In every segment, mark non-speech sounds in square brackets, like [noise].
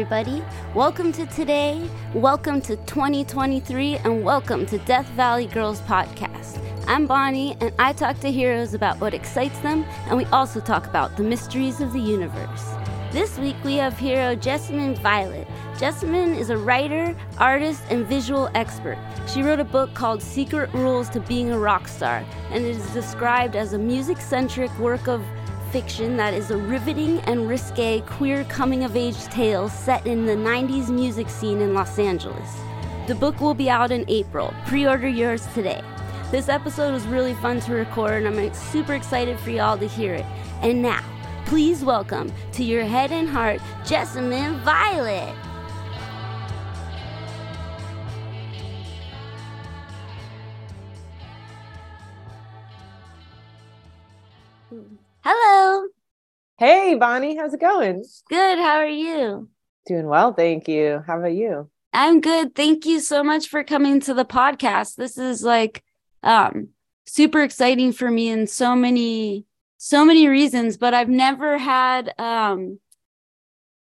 Everybody. Welcome to today, welcome to 2023, and welcome to Death Valley Girls Podcast. I'm Bonnie, and I talk to heroes about what excites them, and we also talk about the mysteries of the universe. This week we have hero Jessamyn Violet. Jessamyn is a writer, artist, and visual expert. She wrote a book called Secret Rules to Being a Rock Star, and it is described as a music centric work of fiction that is a riveting and risque queer coming of age tale set in the 90s music scene in Los Angeles. The book will be out in April. Pre order yours today. This episode was really fun to record, and I'm super excited for y'all to hear it. And now, please welcome to your head and heart, Jessamyn Violet. Hello. Hey, Bonnie, how's it going? Good. How are you? Doing well, thank you. How about you? I'm good. Thank you so much for coming to the podcast. This is like um super exciting for me in so many so many reasons, but I've never had um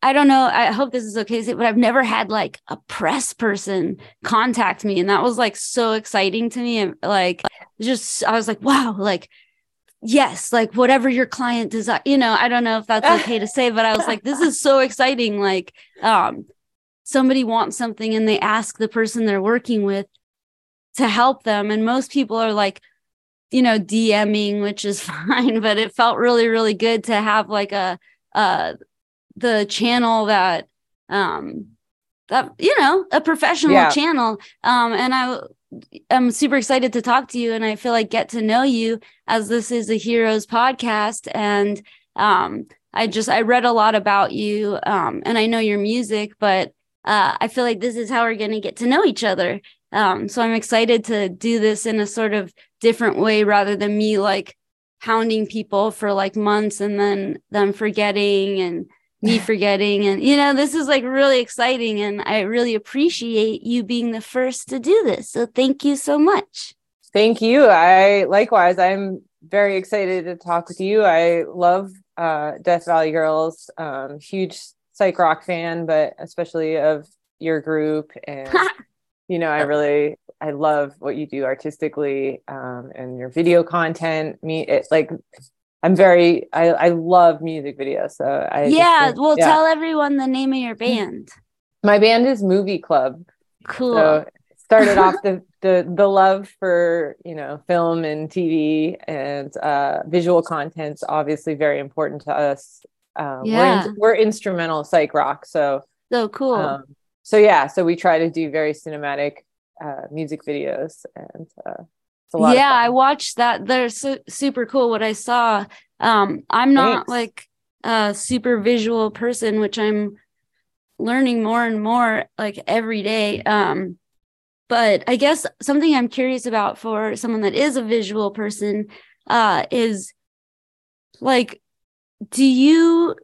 I don't know, I hope this is okay say, but I've never had like a press person contact me and that was like so exciting to me and like just I was like wow, like yes, like whatever your client desire, you know, I don't know if that's okay to say, but I was like, this is so exciting. Like, um, somebody wants something and they ask the person they're working with to help them. And most people are like, you know, DMing, which is [laughs] fine, but it felt really, really good to have like a, uh, the channel that, um, that, you know, a professional yeah. channel. Um, and I, I'm super excited to talk to you and I feel like get to know you as this is a heroes podcast. And um I just I read a lot about you um and I know your music but uh I feel like this is how we're going to get to know each other. Um so I'm excited to do this in a sort of different way rather than me like hounding people for like months and then them forgetting and me [laughs] forgetting. And you know this is like really exciting and i really appreciate you being the first to do this. So thank you so much. Thank you. I likewise i'm very excited to talk with you. I love uh, death valley girls. Um, huge psych rock fan but especially of your group and [laughs] you know i really i love what you do artistically um, and your video content. Me it like I'm very I I love music videos. So I Yeah, think, well yeah. tell everyone the name of your band. My band is Movie Club. Cool. So started off the the the love for, you know, film and TV and uh visual content's obviously very important to us. Um yeah. we're, in, we're instrumental psych rock, so so cool. Um, so yeah, so we try to do very cinematic uh music videos and uh yeah, I watched that. They're su- super cool. What I saw. Um, I'm not Thanks. like a super visual person, which I'm learning more and more like every day. Um, but I guess something I'm curious about for someone that is a visual person uh, is like, do you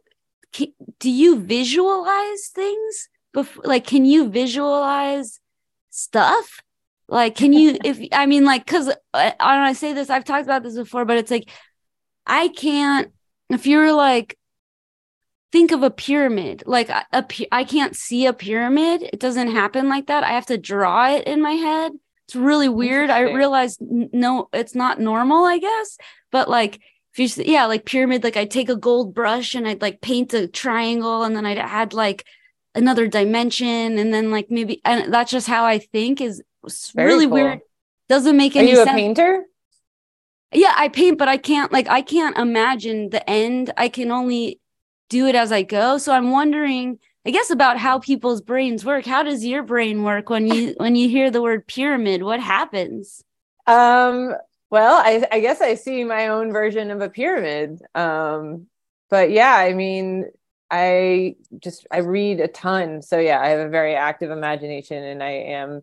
do you visualize things? Before, like, can you visualize stuff? Like, can you, if [laughs] I mean, like, because I, I say this, I've talked about this before, but it's like, I can't, if you're like, think of a pyramid, like a, a I can't see a pyramid. It doesn't happen like that. I have to draw it in my head. It's really weird. I realize no, it's not normal, I guess. But like, if you, yeah, like pyramid, like I'd take a gold brush and I'd like paint a triangle and then I'd add like another dimension and then like maybe, and that's just how I think is Very really cool. weird. Doesn't make any Are you sense. a painter? Yeah, I paint, but I can't like I can't imagine the end. I can only do it as I go. So I'm wondering, I guess, about how people's brains work. How does your brain work when you [laughs] when you hear the word pyramid? What happens? Um, well, I, I guess I see my own version of a pyramid. Um, but yeah, I mean, I just I read a ton. So yeah, I have a very active imagination and I am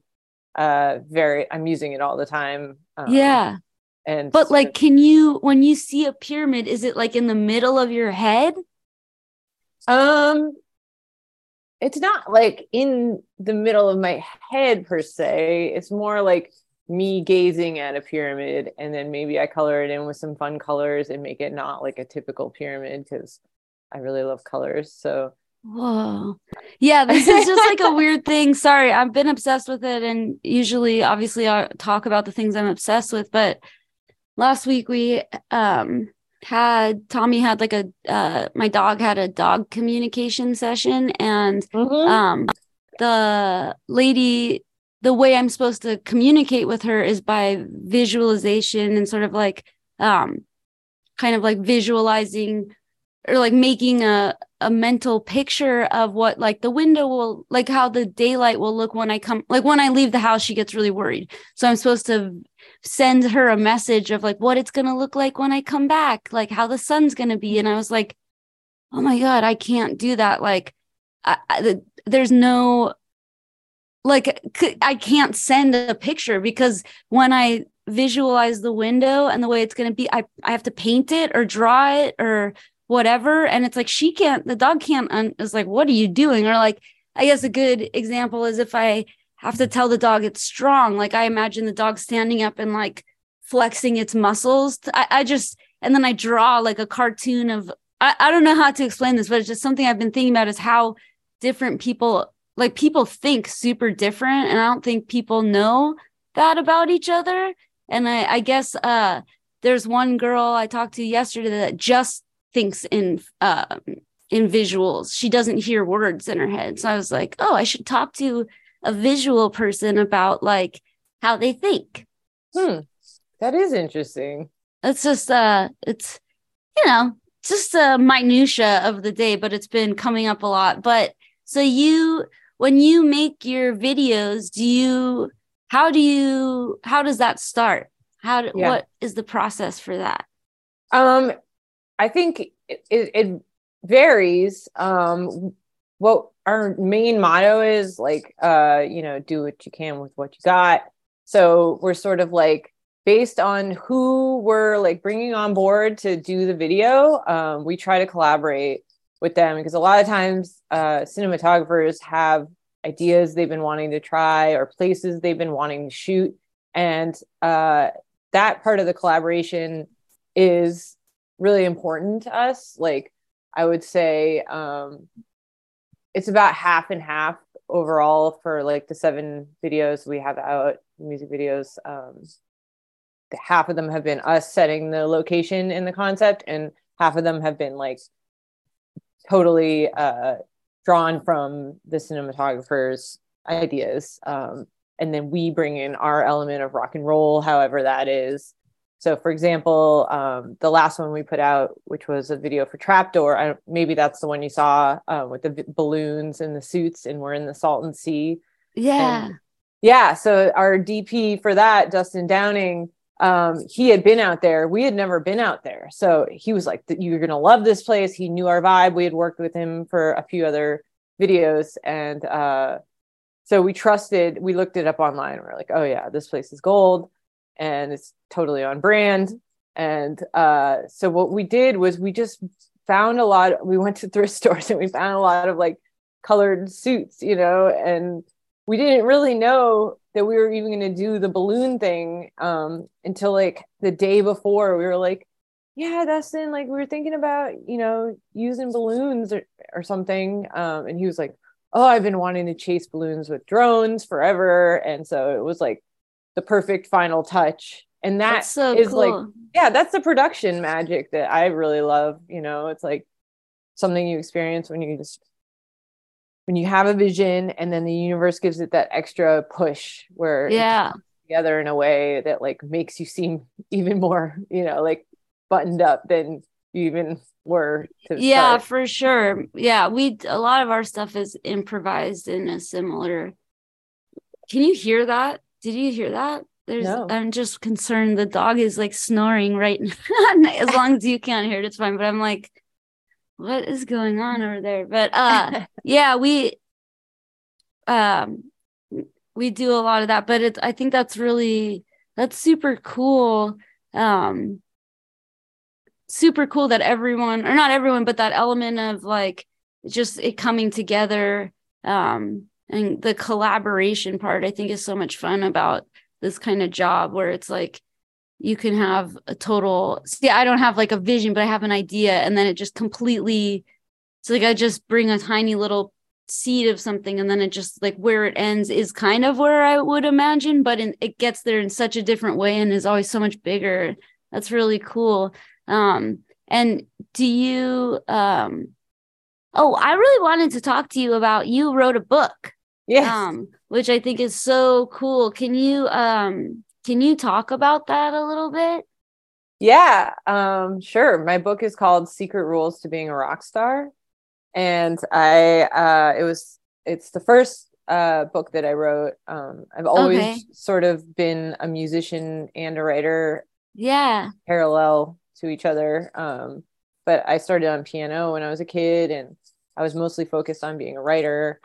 uh very i'm using it all the time um, yeah. and but like can you when you see a pyramid is it like in the middle of your head? Um it's not like in the middle of my head per se. It's more like me gazing at a pyramid and then maybe i color it in with some fun colors and make it not like a typical pyramid because i really love colors. So Whoa. Yeah, this is just like a weird thing. Sorry, I've been obsessed with it. And usually, obviously, I talk about the things I'm obsessed with. But last week, we um had Tommy had like a uh my dog had a dog communication session and mm-hmm. um the lady the way I'm supposed to communicate with her is by visualization and sort of like um kind of like visualizing or like making a a mental picture of what like the window will like how the daylight will look when I come like when I leave the house she gets really worried. So I'm supposed to send her a message of like what it's going to look like when I come back, like how the sun's going to be and I was like oh my god, I can't do that like I, I, there's no like I can't send a picture because when I visualize the window and the way it's going to be I I have to paint it or draw it or whatever. And it's like she can't the dog can't un- is like what are you doing? Or like i guess a good example is if i have to tell the dog it's strong like i imagine the dog standing up and like flexing its muscles. I, I just and then i draw like a cartoon of I, I don't know how to explain this but it's just something i've been thinking about is how different people like people think super different. And i don't think people know that about each other. And i i guess uh there's one girl i talked to yesterday that just thinks in um, in visuals. She doesn't hear words in her head. So I was like, oh, I should talk to a visual person about like how they think. Hmm. That is interesting. It's just uh it's you know, just a minutia of the day, but it's been coming up a lot. But so you when you make your videos, do you how do you how does that start? How do, yeah. what is the process for that? Um I think it, it varies. Um, what our main motto is like, uh, you know, do what you can with what you got. So we're sort of like based on who we're like bringing on board to do the video. Um, we try to collaborate with them because a lot of times uh, cinematographers have ideas they've been wanting to try or places they've been wanting to shoot and uh, that part of the collaboration is really important to us. Like I would say um, it's about half and half overall for like the seven videos we have out, music videos. Um, half of them have been us setting the location in the concept, and half of them have been like totally uh, drawn from the cinematographer's ideas. Um, and then we bring in our element of rock and roll, however that is. So, for example, um, the last one we put out, which was a video for Trapdoor, I, maybe that's the one you saw uh, with the balloons and the suits, and we're in the Salton Sea. Yeah. And, yeah. So, our DP for that, Dustin Downing, um, he had been out there. We had never been out there. So, he was like, You're going to love this place. He knew our vibe. We had worked with him for a few other videos. And uh, so, we trusted, we looked it up online. We're like, Oh, yeah, this place is gold and it's totally on brand. And uh, so what we did was we just found a lot. We went to thrift [laughs] stores and we found a lot of like colored suits, you know, and we didn't really know that we were even going to do the balloon thing um, until like the day before. We were like, yeah, Dustin, like we were thinking about, you know, using balloons or, or something. Um, and he was like, oh, I've been wanting to chase balloons with drones forever. And so it was like the perfect final touch. And that so is cool. like yeah that's the production magic that i really love you know? It's like something you experience when you just when you have a vision and then the universe gives it that extra push where yeah. together in a way that like makes you seem even more you know like buttoned up than you even were yeah start. for sure. Yeah we a lot of our stuff is improvised in a similar can you hear that did you hear that? There's no. I'm just concerned the dog is like snoring right [laughs] now. as long as you can't hear it, it's fine. But I'm like, what is going on over there? But uh [laughs] yeah, we um we do a lot of that, but it's I think that's really that's super cool. Um super cool that everyone or not everyone, but that element of like just it coming together um and the collaboration part i think is so much fun about this kind of job where it's like you can have a total see i don't have like a vision but i have an idea and then it just completely it's like I just bring a tiny little seed of something and then it just like where it ends is kind of where I would imagine, but in, it gets there in such a different way and is always so much bigger. That's really cool. Um, and do you um oh, I really wanted to talk to you about you wrote a book. Yes. Um, which I think is so cool. Can you um can you talk about that a little bit? Yeah, um, sure. My book is called Secret Rules to Being a Rock Star. And I uh it was it's the first uh book that I wrote. Um I've always Okay. sort of been a musician and a writer Yeah. parallel to each other. Um, but I started on piano when I was a kid, and I was mostly focused on being a writer.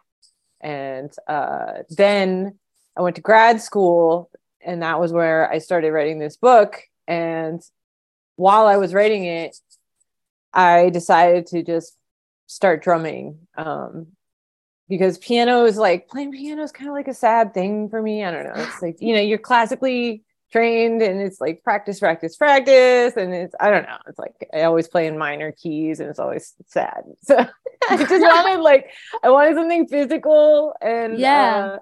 And uh, then I went to grad school, and that was where I started writing this book. And while I was writing it, I decided to just start drumming. Um, because piano is like playing piano is kind of like a sad thing for me. I don't know. It's like, you know, you're classically trained and it's like practice, practice, practice. And it's, I don't know. It's like I always play in minor keys and it's always sad. [laughs] So I just [laughs] wanted like, I wanted something physical and Yeah. uh,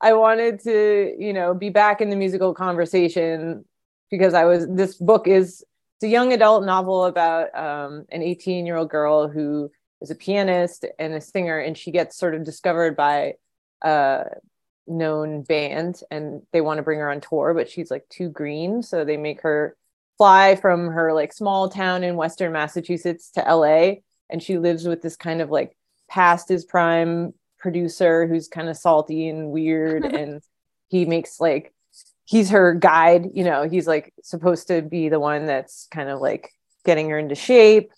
I wanted to, you know, be back in the musical conversation because I was, this book is, it's a young adult novel about um, an 18 year old girl who is a pianist and a singer and she gets sort of discovered by a known band and they want to bring her on tour but she's like too green so they make her fly from her like small town in western massachusetts to la and she lives with this kind of like past his prime producer who's kind of salty and weird [laughs] and he makes like he's her guide you know he's like supposed to be the one that's kind of like getting her into shape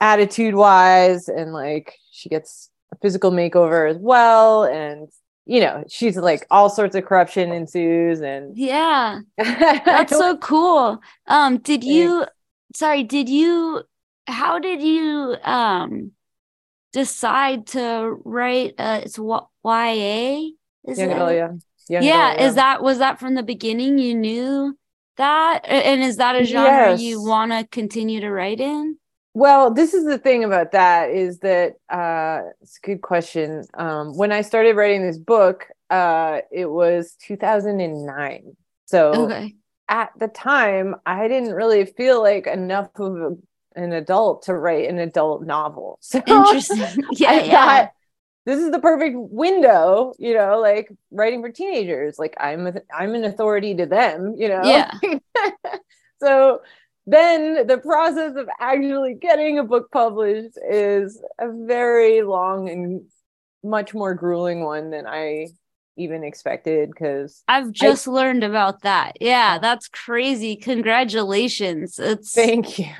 attitude wise and like she gets a physical makeover as well and you know she's like all sorts of corruption ensues and Yeah. [laughs] That's so cool. Um, did you sorry, did you how did you um decide to write uh it's what YA? Is young adult, yeah Young yeah, adult, is that was that from the beginning you knew that? And is that a genre you want to continue to write in? Well, this is the thing about that is that uh, it's a good question. Um, when I started writing this book, uh, it was 2009. So Okay. at the time, I didn't really feel like enough of a, an adult to write an adult novel. [laughs] So Interesting. [laughs] [laughs] yeah, I yeah. thought this is the perfect window, you know, like writing for teenagers. Like I'm a, I'm an authority to them, you know. Yeah. so then the process of actually getting a book published is a very long and much more grueling one than I even expected because I've just learned about that. Yeah, that's crazy. Congratulations. It's thank you.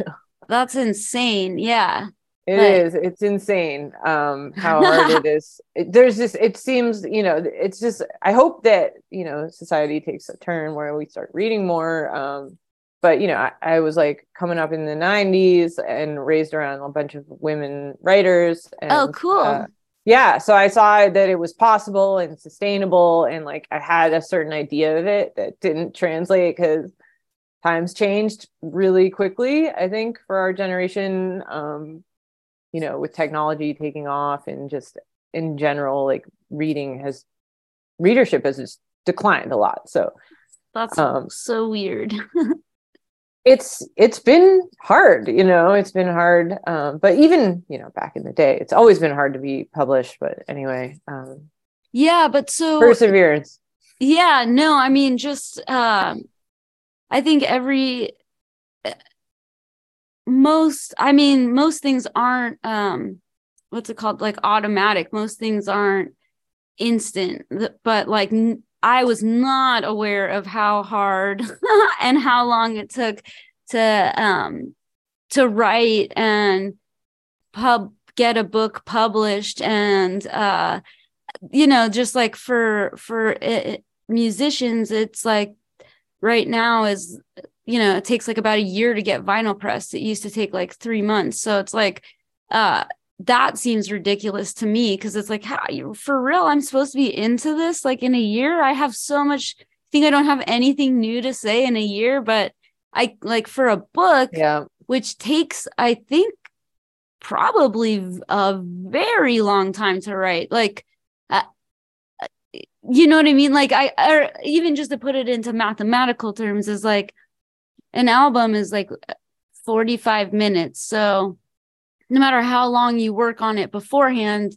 that's insane. Yeah. It But- is. It's insane um, [laughs] how hard it is. It, there's just, it seems, you know, it's just, I hope that, you know, society takes a turn where we start reading more. Um, but, you know, I, I was like coming up in the 90s and raised around a bunch of women writers. And, oh, cool. uh, yeah. So I saw that it was possible and sustainable. And like I had a certain idea of it that didn't translate because times changed really quickly, I think, for our generation. Um, you know, with technology taking off and just in general, like reading has readership has just declined a lot. So that's um, so weird. [laughs] it's it's been hard, you know, it's been hard. Um, but even, you know, back in the day, it's always been hard to be published. But anyway, um yeah, but so perseverance. yeah, no, I mean just um I think every uh, most I mean most things aren't um what's it called like automatic. Most things aren't instant, but like n- I was not aware of how hard [laughs] and how long it took to um to write and pub get a book published and uh you know just like for for it, musicians it's like right now is you know it takes like about a year to get vinyl pressed it used to take like 3 months. So it's like uh that seems ridiculous to me because it's like how you for real i'm supposed to be into this like in a year i have so much I think i don't have anything new to say in a year but i like for a book Yeah. which takes i think probably a very long time to write. Like, uh, you know what I mean? Like, I, or even just to put it into mathematical terms, is like an album is like 45 minutes. So, no matter how long you work on it beforehand,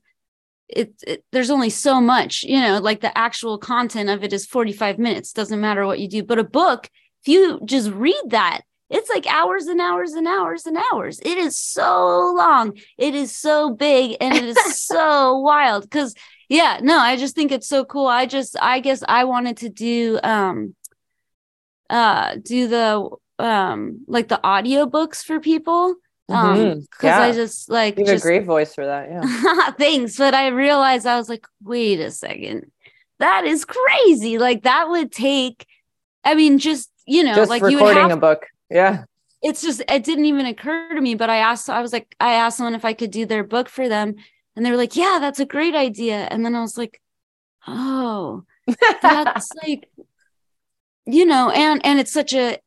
it, it, there's only so much, you know, like the actual content of it is 45 minutes. Doesn't matter what you do. But a book, if you just read that, it's like hours and hours and hours and hours. It is so long. It is so big and it is [laughs] so wild. Cause yeah, no, I just think it's so cool. I just I guess I wanted to do um uh do the um like the audiobooks for people um because mm-hmm. yeah. i just like you have just, a great voice for that yeah. [laughs] Thanks but i realized i was like wait a second. That is crazy. Like that would take i mean just you know just like recording you would have, a book yeah. It's just it didn't even occur to me but i asked i was like i asked someone if i could do their book for them and they were like yeah that's a great idea. And then i was like oh [laughs] that's like you know and and it's such a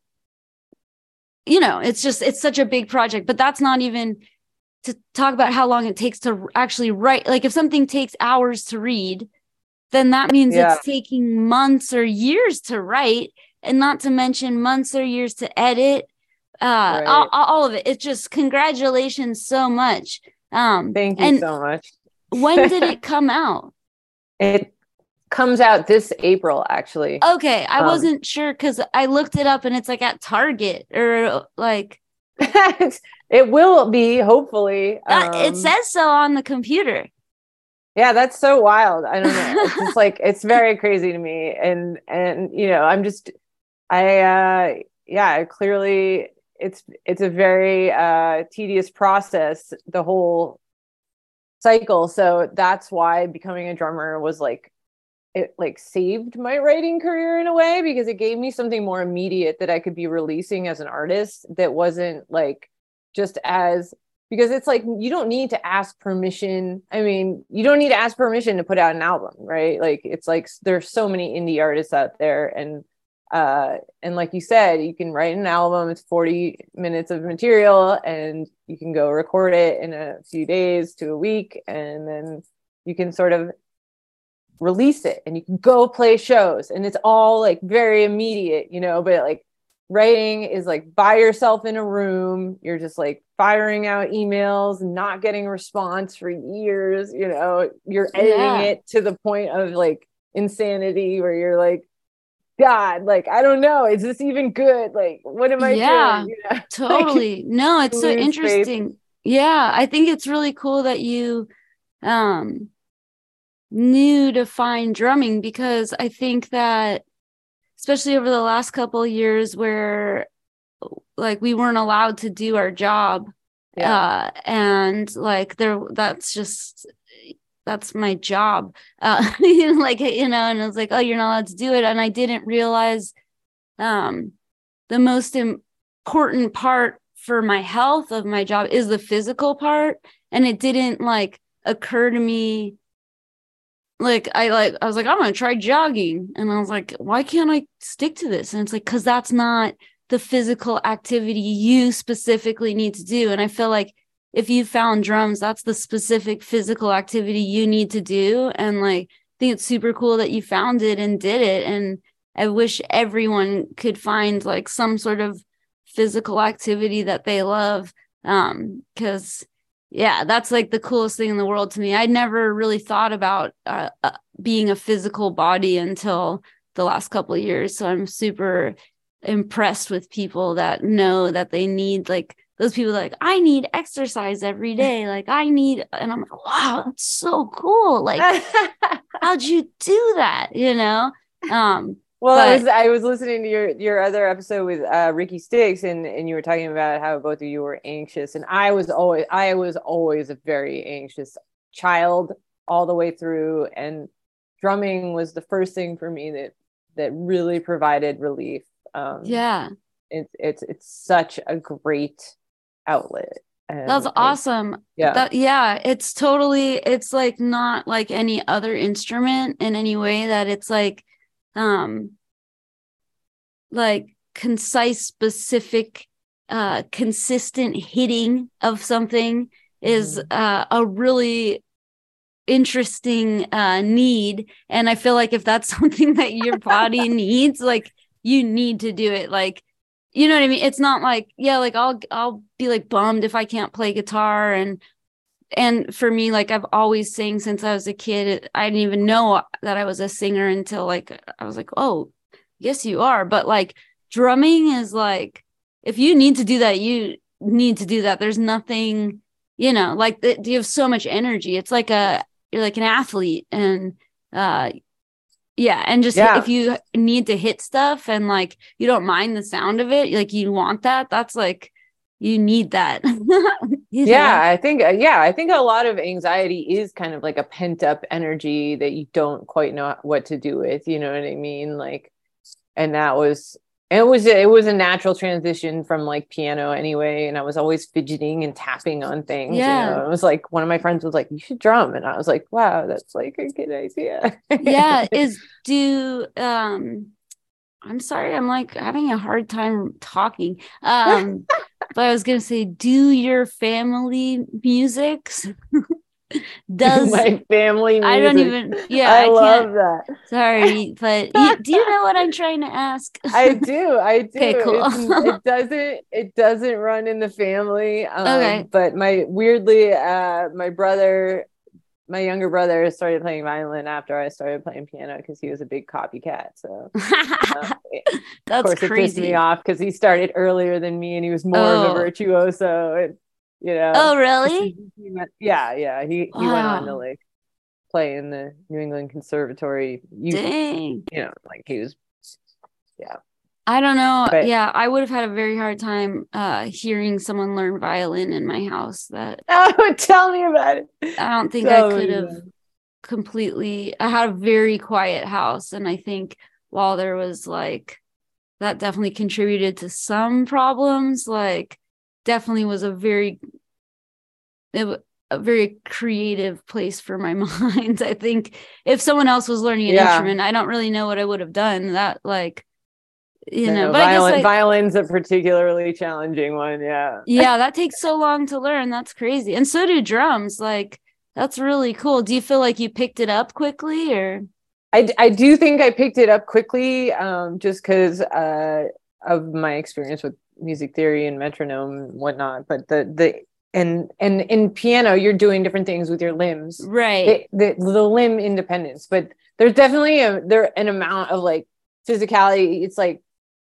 you know, it's just it's such a big project, but that's not even to talk about how long it takes to actually write. Like if something takes hours to read, then that means yeah. it's taking months or years to write, and not to mention months or years to edit. Uh, right. all, all, of it. It's just congratulations so much. Um, Thank you so much. when did it [laughs] come out? It comes out this April, actually. Okay, I um, wasn't sure because I looked it up and it's like at Target or like. [laughs] it will be hopefully. Um, it says so on the computer. Yeah, that's so wild. I don't know. It's just [laughs] like it's very crazy to me, and and you know, I'm just, I uh yeah, clearly it's it's a very uh tedious process. The whole cycle. So that's why becoming a drummer was like it like saved my writing career in a way because it gave me something more immediate that I could be releasing as an artist that wasn't like just as because it's like you don't need to ask permission. I mean, you don't need to ask permission to put out an album, right? Like it's like there's so many indie artists out there and uh and like you said, you can write an album, it's 40 minutes of material and you can go record it in a few days to a week and then you can sort of release it and you can go play shows and it's all like very immediate you know but like writing is like by yourself in a room. You're just like firing out emails not getting response for years you know. You're editing yeah. it to the point of like insanity where you're like god like i don't know. Is this even good? Like what am i yeah. Doing [laughs] you know? [laughs] totally. Like, no it's so interesting space. yeah i think it's really cool that you um new to find drumming because I think that especially over the last couple years where like we weren't allowed to do our job yeah. uh and like there that's just that's my job uh [laughs] like you know and I was like oh you're not allowed to do it and I didn't realize um the most important part for my health of my job is the physical part and it didn't like occur to me like I like I was like I'm gonna try jogging. And I was like why can't I stick to this? And it's like because that's not the physical activity you specifically need to do. And I feel like if you found drums that's the specific physical activity you need to do. And like I think it's super cool that you found it and did it. And I wish everyone could find like some sort of physical activity that they love um because yeah that's like the coolest thing in the world to me. I never really thought about uh, uh, being a physical body until the last couple of years so i'm super impressed with people that know that they need like those people like i need exercise every [laughs] day like i need and i'm like wow that's so cool like [laughs] how'd you do that? You know? Um well, but, I was I was listening to your your other episode with uh, Rikki Styxx, and and you were talking about how both of you were anxious, and I was always I was always a very anxious child all the way through, and drumming was the first thing for me that that really provided relief. Um, yeah, it's it's it's such a great outlet. And That's awesome. yeah. That, yeah. It's totally, it's like not like any other instrument in any way that it's like, um like concise specific uh consistent hitting of something is uh, a really interesting uh, need. And i feel like if that's [laughs] something that your body [laughs] needs like you need to do it. Like you know what i mean? It's not like yeah like i'll i'll be like bummed if i can't play guitar and and for me like i've always sang since i was a kid. I didn't even know that i was a singer until like i was like oh yes you are. But like drumming is like if you need to do that you need to do that. There's nothing you know like you have so much energy. It's like a you're like an athlete and uh yeah and just yeah. if you need to hit stuff and like you don't mind the sound of it like you want that that's like you need that. [laughs] You yeah i think uh, yeah i think a lot of anxiety is kind of like a pent up energy that you don't quite know what to do with you know what i mean? Like and that was it was it was a natural transition from like piano anyway and i was always fidgeting and tapping on things yeah. you know? it was like one of my friends was like you should drum and i was like wow that's like a good idea. Yeah [laughs] is do um i'm sorry i'm like having a hard time talking. Um but i was gonna say do your family musics [laughs] does my family music. I don't even yeah I, I love that. Sorry, but [laughs] you, do you know what I'm trying to ask? I do. I [laughs] do. Okay, cool. it doesn't it doesn't run in the family. Um, okay. but my weirdly uh my brother my younger brother started playing violin after I started playing piano because he was a big copycat. So uh, [laughs] that's of course crazy. it pissed me off because he started earlier than me and he was more oh. of a oh. virtuoso. And you know. Oh, really? yeah, yeah. He wow. he went on to like play in the New England Conservatory. You, Dang. You know, like he was. Yeah. I don't know. But, yeah, I would have had a very hard time uh hearing someone learn violin in my house. That [laughs] oh, tell me about it. I don't think tell I could have completely. I had a very quiet house, and I think while there was like that definitely contributed to some problems, like definitely was a very it, a very creative place for my [laughs] mind. I think if someone else was learning an yeah. instrument, I don't really know what I would have done. That like you know, but violin, I guess, like, violin's a particularly challenging one. Yeah. yeah, that takes so long to learn. That's crazy. And so do drums. Like that's really cool. Do you feel like you picked it up quickly or? I, I do think I picked it up quickly um, just because uh, of my experience with music theory and metronome and whatnot but the the and and in piano you're doing different things with your limbs right the, the, the limb independence but there's definitely a there an amount of like physicality it's like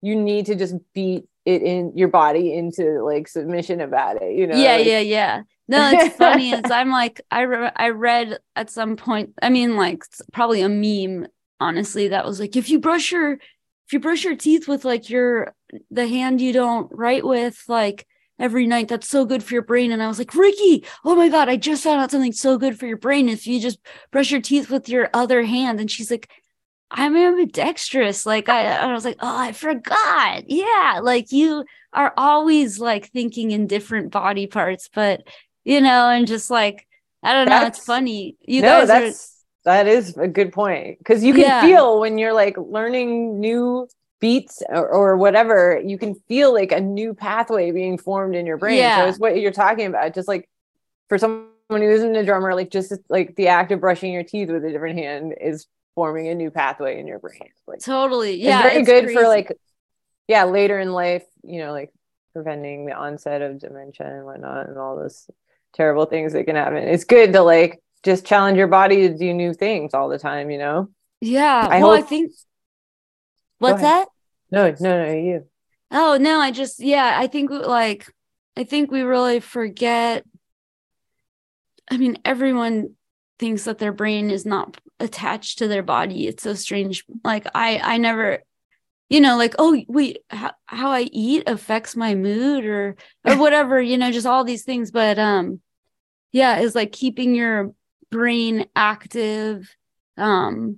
you need to just beat it in your body into like submission about it you know yeah like, yeah yeah. No it's [laughs] funny is i'm like i re- i read at some point i mean like probably a meme honestly that was like if you brush your if you brush your teeth with like your the hand you don't write with like every night that's so good for your brain. And i was like Rikki oh my god i just found out something so good for your brain if you just brush your teeth with your other hand. And she's like i'm ambidextrous like i, I was like oh i forgot yeah like you are always like thinking in different body parts but you know and just like i don't know it's funny you no, guys that's are, that is a good point because you can yeah. feel when you're like learning new beats or, or, whatever you can feel like a new pathway being formed in your brain yeah. so it's what you're talking about just like for someone who isn't a drummer like just like the act of brushing your teeth with a different hand is forming a new pathway in your brain like totally yeah it's very good crazy. for like yeah later in life you know like preventing the onset of dementia and whatnot and all those terrible things that can happen it's good to like just challenge your body to do new things all the time, you know? Yeah. I well, hope... I think what's that? No, no, no, you. Oh no, I just yeah, I think like I think we really forget. I mean, everyone thinks that their brain is not attached to their body. It's so strange. Like I I never you know like oh wait how, how i eat affects my mood or or [laughs] whatever you know just all these things but um yeah is like keeping your brain active um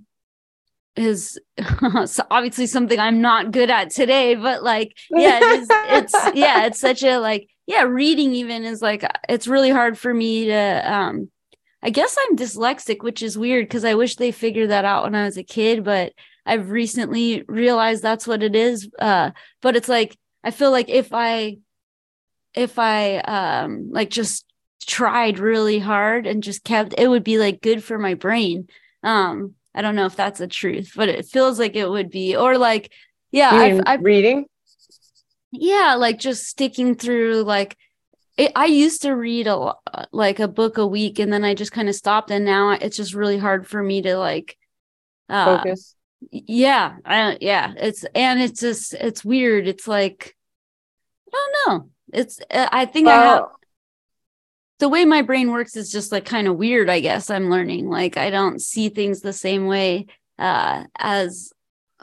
is [laughs] obviously something I'm not good at today, but like, yeah, it is, it's, [laughs] yeah, it's such a like, yeah, reading even is like, it's really hard for me to, um, I guess I'm dyslexic, which is weird because I wish they figured that out when I was a kid, but I've recently realized that's what it is. Uh, but it's like, I feel like if I, if I, um, like just tried really hard and just kept it would be like good for my brain um i don't know if that's the truth but it feels like it would be or like yeah I've, I've, reading yeah like just sticking through like it, i used to read a like a book a week and then i just kind of stopped and now it's just really hard for me to like uh, focus? yeah I, yeah it's and it's just it's weird it's like i don't know it's i think well, i have the way my brain works is just like kind of weird i guess i'm learning like i don't see things the same way uh as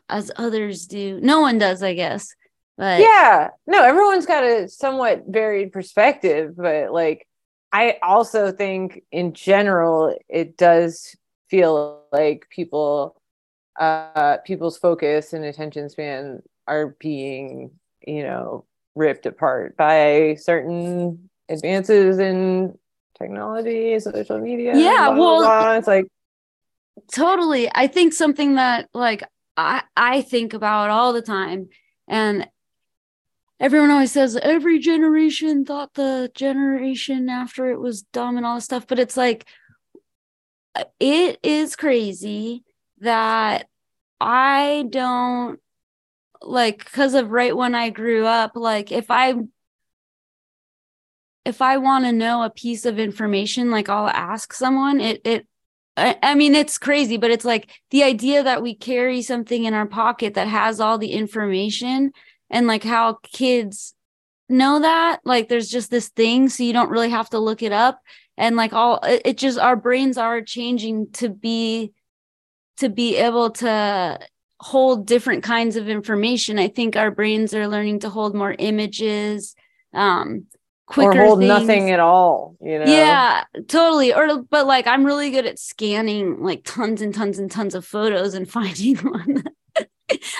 as others do no one does i guess but yeah no everyone's got a somewhat varied perspective but like i also think in general it does feel like people uh people's focus and attention span are being you know ripped apart by certain advances in technology, social media. Yeah, blah, well, blah, blah. it's like totally. I think something that like I I think about all the time, and everyone always says every generation thought the generation after it was dumb and all this stuff, but it's like it is crazy that I don't like because of right when I grew up, like if I if I want to know a piece of information, like I'll ask someone. It it I, I mean it's crazy, but it's like the idea that we carry something in our pocket that has all the information and like how kids know that like there's just this thing so you don't really have to look it up. And like all it, it just our brains are changing to be to be able to hold different kinds of information. I think our brains are learning to hold more images um quicker or hold things. nothing at all you know? Yeah totally. Or but like i'm really good at scanning like tons and tons and tons of photos and [laughs] finding one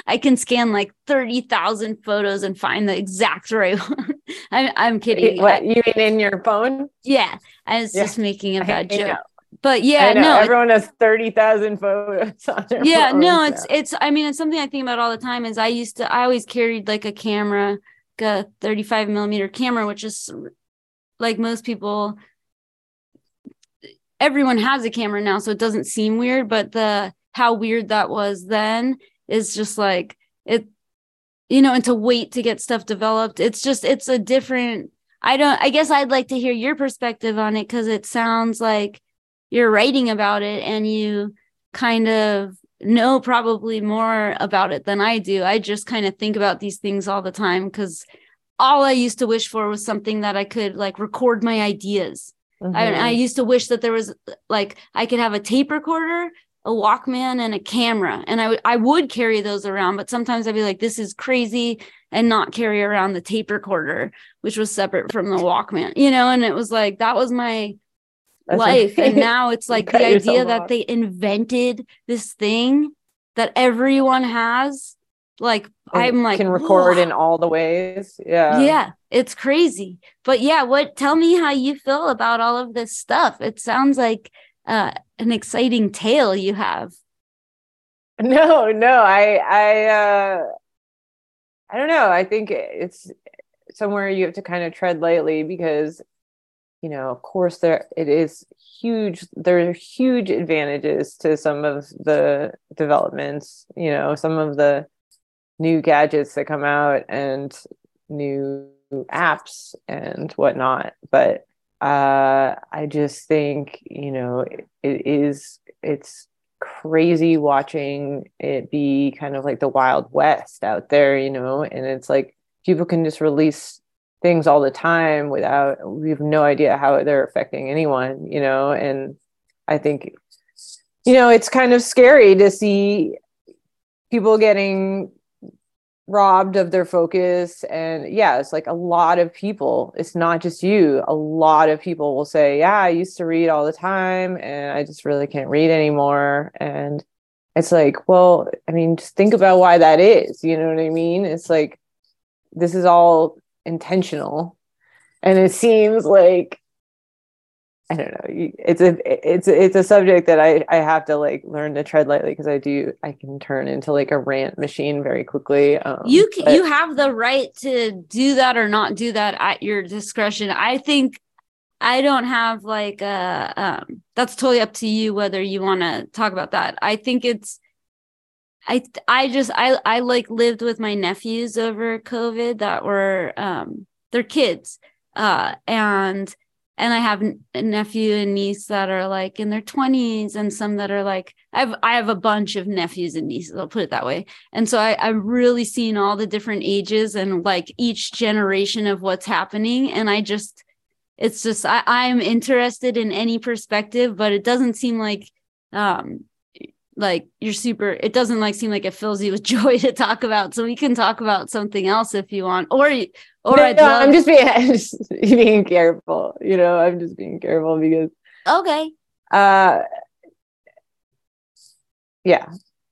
I can scan like 30,000 photos and find the exact right [laughs] one. I'm, I'm kidding. What you mean in your phone? Yeah. I was yeah. just making a bad joke. But yeah, no, everyone has 30,000 photos [laughs] on their Yeah, phone, no, so. it's, it's, I mean, it's something I think about all the time is I used to, I always carried like a camera a 35 millimeter camera, which is like most people, everyone has a camera now, so it doesn't seem weird. But the how weird that was then is just like it, you know, and to wait to get stuff developed. It's just, it's a different, I don't, I guess I'd like to hear your perspective on it because it sounds like you're writing about it and you kind of know probably more about it than I do. I just kind of think about these things all the time because all I used to wish for was something that I could like record my ideas. Mm-hmm. I, I used to wish that there was like I could have a tape recorder, a Walkman, and a camera, and I, w- I would carry those around. But sometimes I'd be like, "This is crazy," and not carry around the tape recorder, which was separate from the Walkman, you know. And it was like that was my that's life and [laughs] now it's like the idea that they invented this thing that everyone has like and i'm like can record Whoa. in all the ways yeah yeah it's crazy but yeah what tell me how you feel about all of this stuff it sounds like uh an exciting tale you have no no i i uh i don't know i think it's somewhere you have to kind of tread lightly because you know, of course, there it is huge. There are huge advantages to some of the developments. You know, some of the new gadgets that come out and new apps and whatnot. But uh, I just think you know it, it is it's crazy watching it be kind of like the wild west out there. You know, and it's like people can just release things all the time without we have no idea how they're affecting anyone you know and i think you know it's kind of scary to see people getting robbed of their focus and yeah it's like a lot of people it's not just you a lot of people will say yeah i used to read all the time and i just really can't read anymore and it's like well i mean just think about why that is you know what i mean? It's like this is all intentional and it seems like I don't know. It's a it's it's a subject that I I have to like learn to tread lightly because I do I can turn into like a rant machine very quickly. Um, you can, but... you have the right to do that or not do that at your discretion. I think I don't have like a um that's totally up to you whether you want to talk about that. I think it's I I just I I like lived with my nephews over COVID that were um they're kids uh and and I have a nephew and niece that are like in their 20s and some that are like I've I have a bunch of nephews and nieces I'll put it that way. And so I I've really seen all the different ages and like each generation of what's happening. And I just it's just I I'm interested in any perspective but it doesn't seem like um like you're super it doesn't like seem like it fills you with [laughs] joy to talk about so we can talk about something else if you want or or no, no, love- I'm just being [laughs] I'm just being careful. You know, I'm just being careful because okay uh yeah.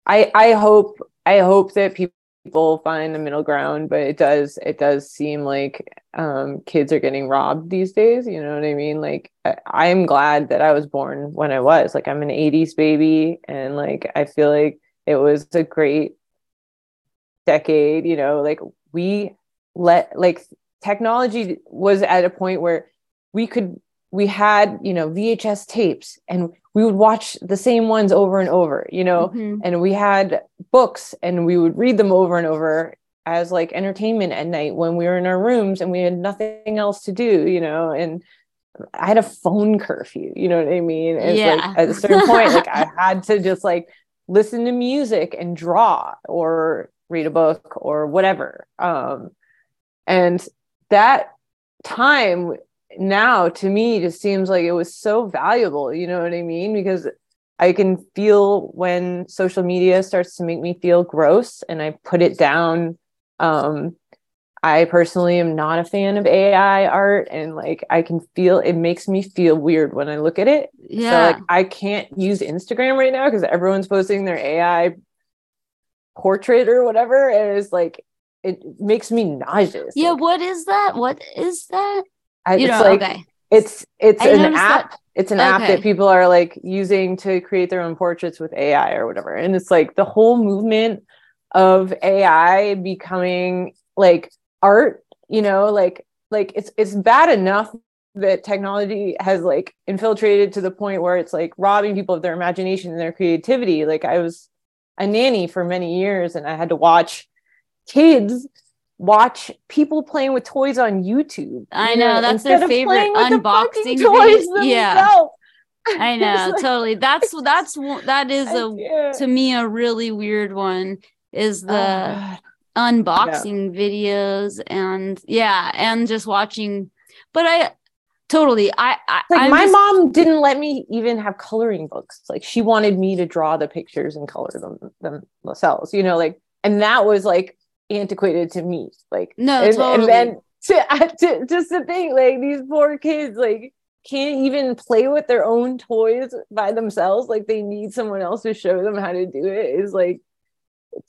I I hope I hope that people find a middle ground, but it does it does seem like um kids are getting robbed these days, you know what I mean? Like I, I'm glad that I was born when I was. Like I'm an 80s baby and like I feel like it was a great decade, you know, like we let like technology was at a point where we could we had you know vhs tapes and we would watch the same ones over and over you know Mhm. and we had books and we would read them over and over as like entertainment at night when we were in our rooms and we had nothing else to do you know and i had a phone curfew you know what i mean it's Yeah. like at a certain point like i [laughs] had to just like listen to music and draw or read a book or whatever um and that time now to me just seems like it was so valuable you know what i mean because i can feel when social media starts to make me feel gross and i put it down um i personally am not a fan of ai art and like i can feel it makes me feel weird when i look at it yeah so like I can't use Instagram right now because everyone's posting their AI portrait or whatever. And it's like it makes me nauseous. yeah Like, what is that what is that I, you it's like okay it's it's I an app. It's an app that people are like using to create their own portraits with AI or whatever. And it's like the whole movement of AI becoming like art, you know, like like it's it's bad enough that technology has like infiltrated to the point where it's like robbing people of their imagination and their creativity. Like I was a nanny for many years and I had to watch kids watch people playing with toys on YouTube. I you know, that's their favorite with the unboxing [laughs] toys videos. Yeah. i [laughs] know like, totally that's that's that [laughs] is a to me a really weird one is the oh, God. unboxing videos and yeah and just watching but i totally i, I like I'm my just- mom didn't let me even have coloring books like she wanted me to draw the pictures and color them themselves you know like and that was like antiquated to me like No, and, totally. and then to, [laughs] to just to think like these poor kids like can't even play with their own toys by themselves like they need someone else to show them how to do it is like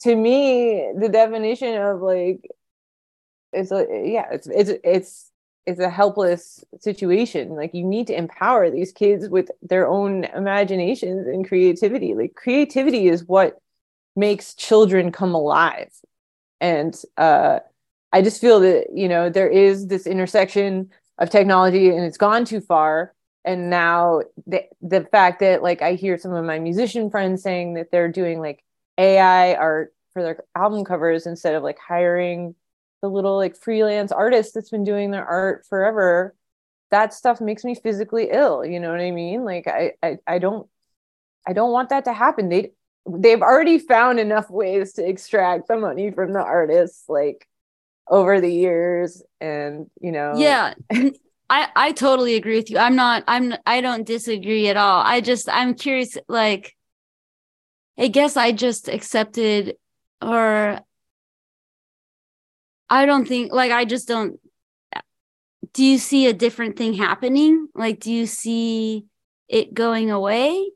to me the definition of like it's a yeah it's it's it's it's a helpless situation. Like you need to empower these kids with their own imaginations and creativity. Like creativity is what makes children come alive and uh i just feel that you know there is this intersection of technology and it's gone too far. And now the the fact that like i hear some of my musician friends saying that they're doing like ai art for their album covers instead of like hiring the little like freelance artist that's been doing their art forever that stuff makes me physically ill. You know what i mean? Like i i, I don't i don't want that to happen. They they've already found enough ways to extract the money from the artists like over the years and you know. Yeah. I i totally agree with you. I'm not i'm i don't disagree at all. I just i'm curious like i guess i just accepted or i don't think like i just don't do you see a different thing happening? Like do you see it going away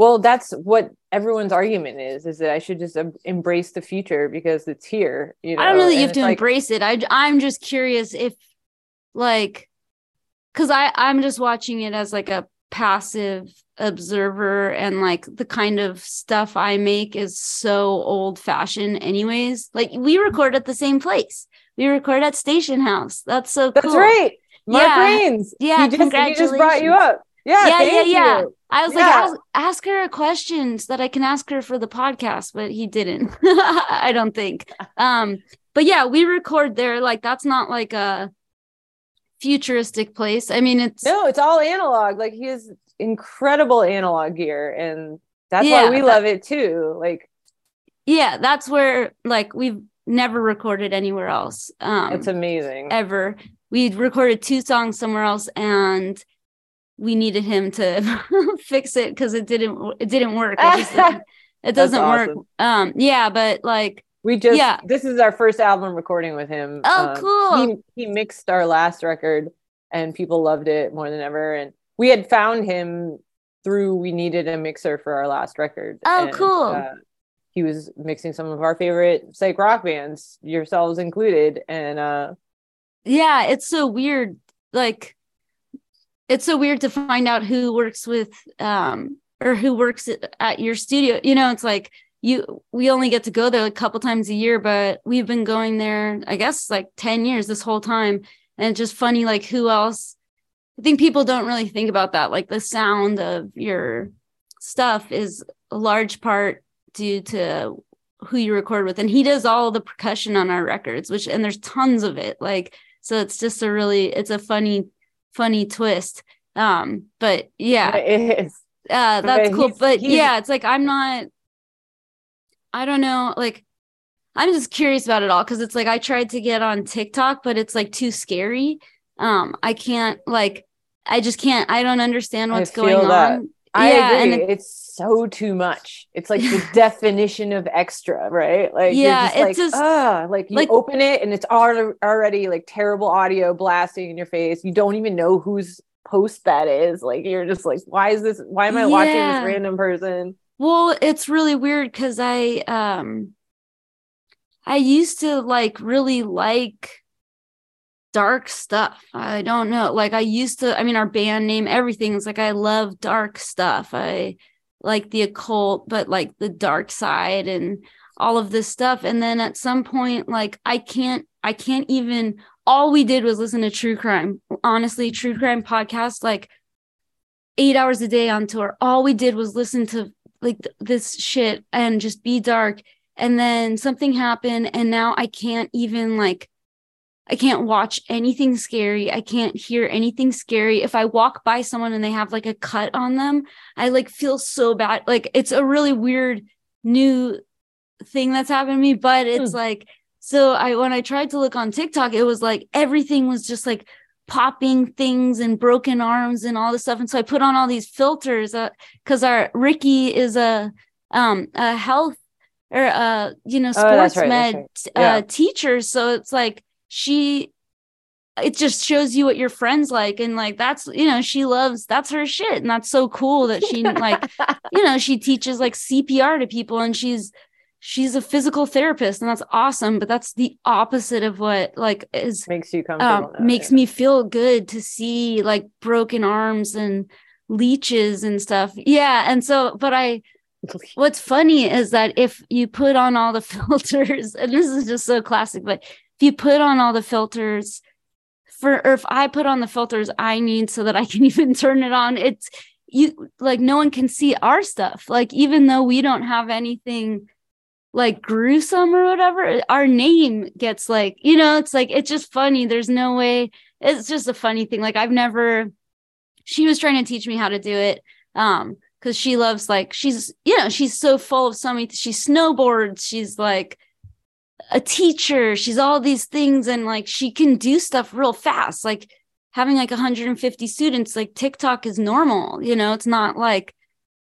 well that's what everyone's argument is is that i should just embrace the future because it's here you know I don't know that you have to like- embrace it. I I'm just curious if like cuz I I'm just watching it as like a passive observer and like the kind of stuff I make is so old fashioned anyways. Like we record at the same place. We record at Station House. That's so that's cool. right Mark yeah. Rains. Yeah, he just, he just brought you up. Yeah, yeah, yeah, yeah. You. I was Yeah. like, ask, ask her a question so that I can ask her for the podcast, but he didn't. [laughs] I don't think. Um, but yeah, we record there. Like that's not like a futuristic place. I mean, it's No, it's all analog. Like he has incredible analog gear, and that's Yeah, why we that- love it too. Like yeah, that's where like we've never recorded anywhere else. Um, it's amazing. ever. We recorded two songs somewhere else, and we needed him to [laughs] fix it because it didn't it didn't work. It, just, [laughs] it doesn't work. Um, yeah, but like We just Yeah. this is our first album recording with him. Oh, Um, cool. He he mixed our last record, and people loved it more than ever. And we had found him through we needed a mixer for our last record. Oh, and, cool. uh, he was mixing some of our favorite psych rock bands, yourselves included, and uh, yeah, it's so weird. Like it's so weird to find out who works with um or who works at, your studio. You know, it's like you we only get to go there a couple times a year, but we've been going there, I guess like 10 years this whole time. And it's just funny, like who else I think people don't really think about that. Like the sound of your stuff is a large part due to who you record with. And he does all the percussion on our records, which and there's tons of it. Like so it's just a really it's a funny, funny twist. Um, but yeah, it is. uh that's But cool. he's- But he's- yeah, it's like I'm not I don't know, like I'm just curious about it all because it's like I tried to get on TikTok, but it's like too scary. Um, I can't like I just can't I don't understand what's going that. on. I Yeah, and agree. it's so too much. It's like the [laughs] definition of extra, right? Like Yeah, you're it's just just- like, ah, like you like- open it and it's al- already like terrible audio blasting in your face. You don't even know whose post that is. Like you're just like, why is this? Why am I watching this random person? Well, it's really weird because I um I used to like really like dark stuff. I don't know. Like I used to, I mean, our band name, everything is like I love dark stuff. I like the occult, but like the dark side and all of this stuff. And then at some point, like I can't, I can't even all we did was listen to true crime. Honestly, true crime podcast, like eight hours a day on tour. All we did was listen to like th- this shit and just be dark and then something happened and now i can't even like i can't watch anything scary. I can't hear anything scary. If i walk by someone and they have like a cut on them i like feel so bad. Like it's a really weird new thing that's happened to me but it's Hmm. like so i when i tried to look on tiktok it was like everything was just like popping things and broken arms and all this stuff. And so i put on all these filters because our Rikki is a um a health or uh you know Oh, sports right, med uh Yeah. teacher. So it's like she it just shows you what your friends like and like that's you know she loves that's her shit and that's so cool that she like [laughs] you know she teaches like cpr to people and she's she's a physical therapist and that's awesome but that's the opposite of what like is makes you comfortable. um, makes yeah. me feel good to see like broken arms and leeches and stuff. Yeah. And so, but I, [laughs] what's funny is that if you put on all the [laughs] filters, and this is just so classic, but if you put on all the filters for, or if I put on the filters I need so that I can [laughs] even turn it on, it's you like no one can see our stuff. Like, even though we don't have anything like gruesome or whatever our name gets like you know it's like it's just funny there's no way it's just a funny thing like i've never she was trying to teach me how to do it um because she loves like she's you know she's so full of so many she snowboards she's like a teacher she's all these things and like she can do stuff real fast like having like 150 students like tiktok is normal you know it's not like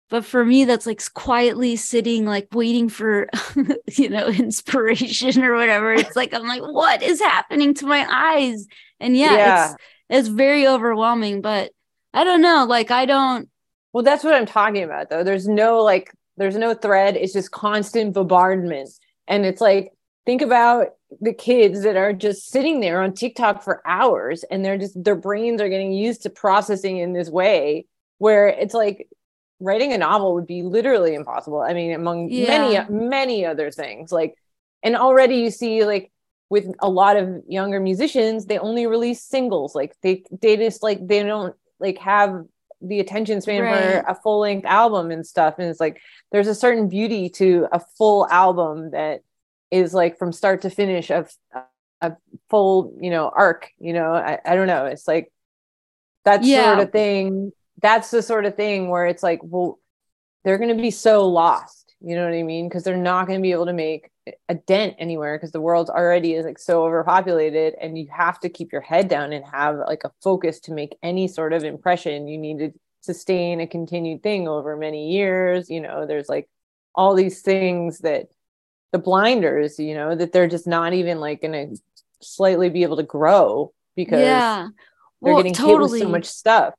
but for me that's like quietly sitting like waiting for [laughs] you know [laughs] inspiration or whatever it's like i'm like what is happening to my eyes and yeah, Yeah. it's it's very overwhelming but i don't know like i don't Well, that's what I'm talking about, though. There's no like, there's no thread. It's just constant bombardment, and it's like, think about the kids that are just sitting there on TikTok for hours, and they're just their brains are getting used to processing in this way, where it's like writing a novel would be literally impossible. I mean, among Yeah. many many other things, like, and already you see like with a lot of younger musicians, they only release singles. Like they they just like they don't like have the attention span right. for a full length album and stuff. And it's like there's a certain beauty to a full album that is like from start to finish of a full, you know, arc. You know, I, I don't know. It's like that yeah. sort of thing. That's the sort of thing where it's like, well, they're going to be so lost. You know what I mean? Because they're not going to be able to make a dent anywhere because the world already is like so overpopulated and you have to keep your head down and have like a focus to make any sort of impression you need to sustain a continued thing over many years you know there's like all these things that the blinders you know that they're just not even like gonna slightly be able to grow because yeah they're well, getting totally. hit with so much stuff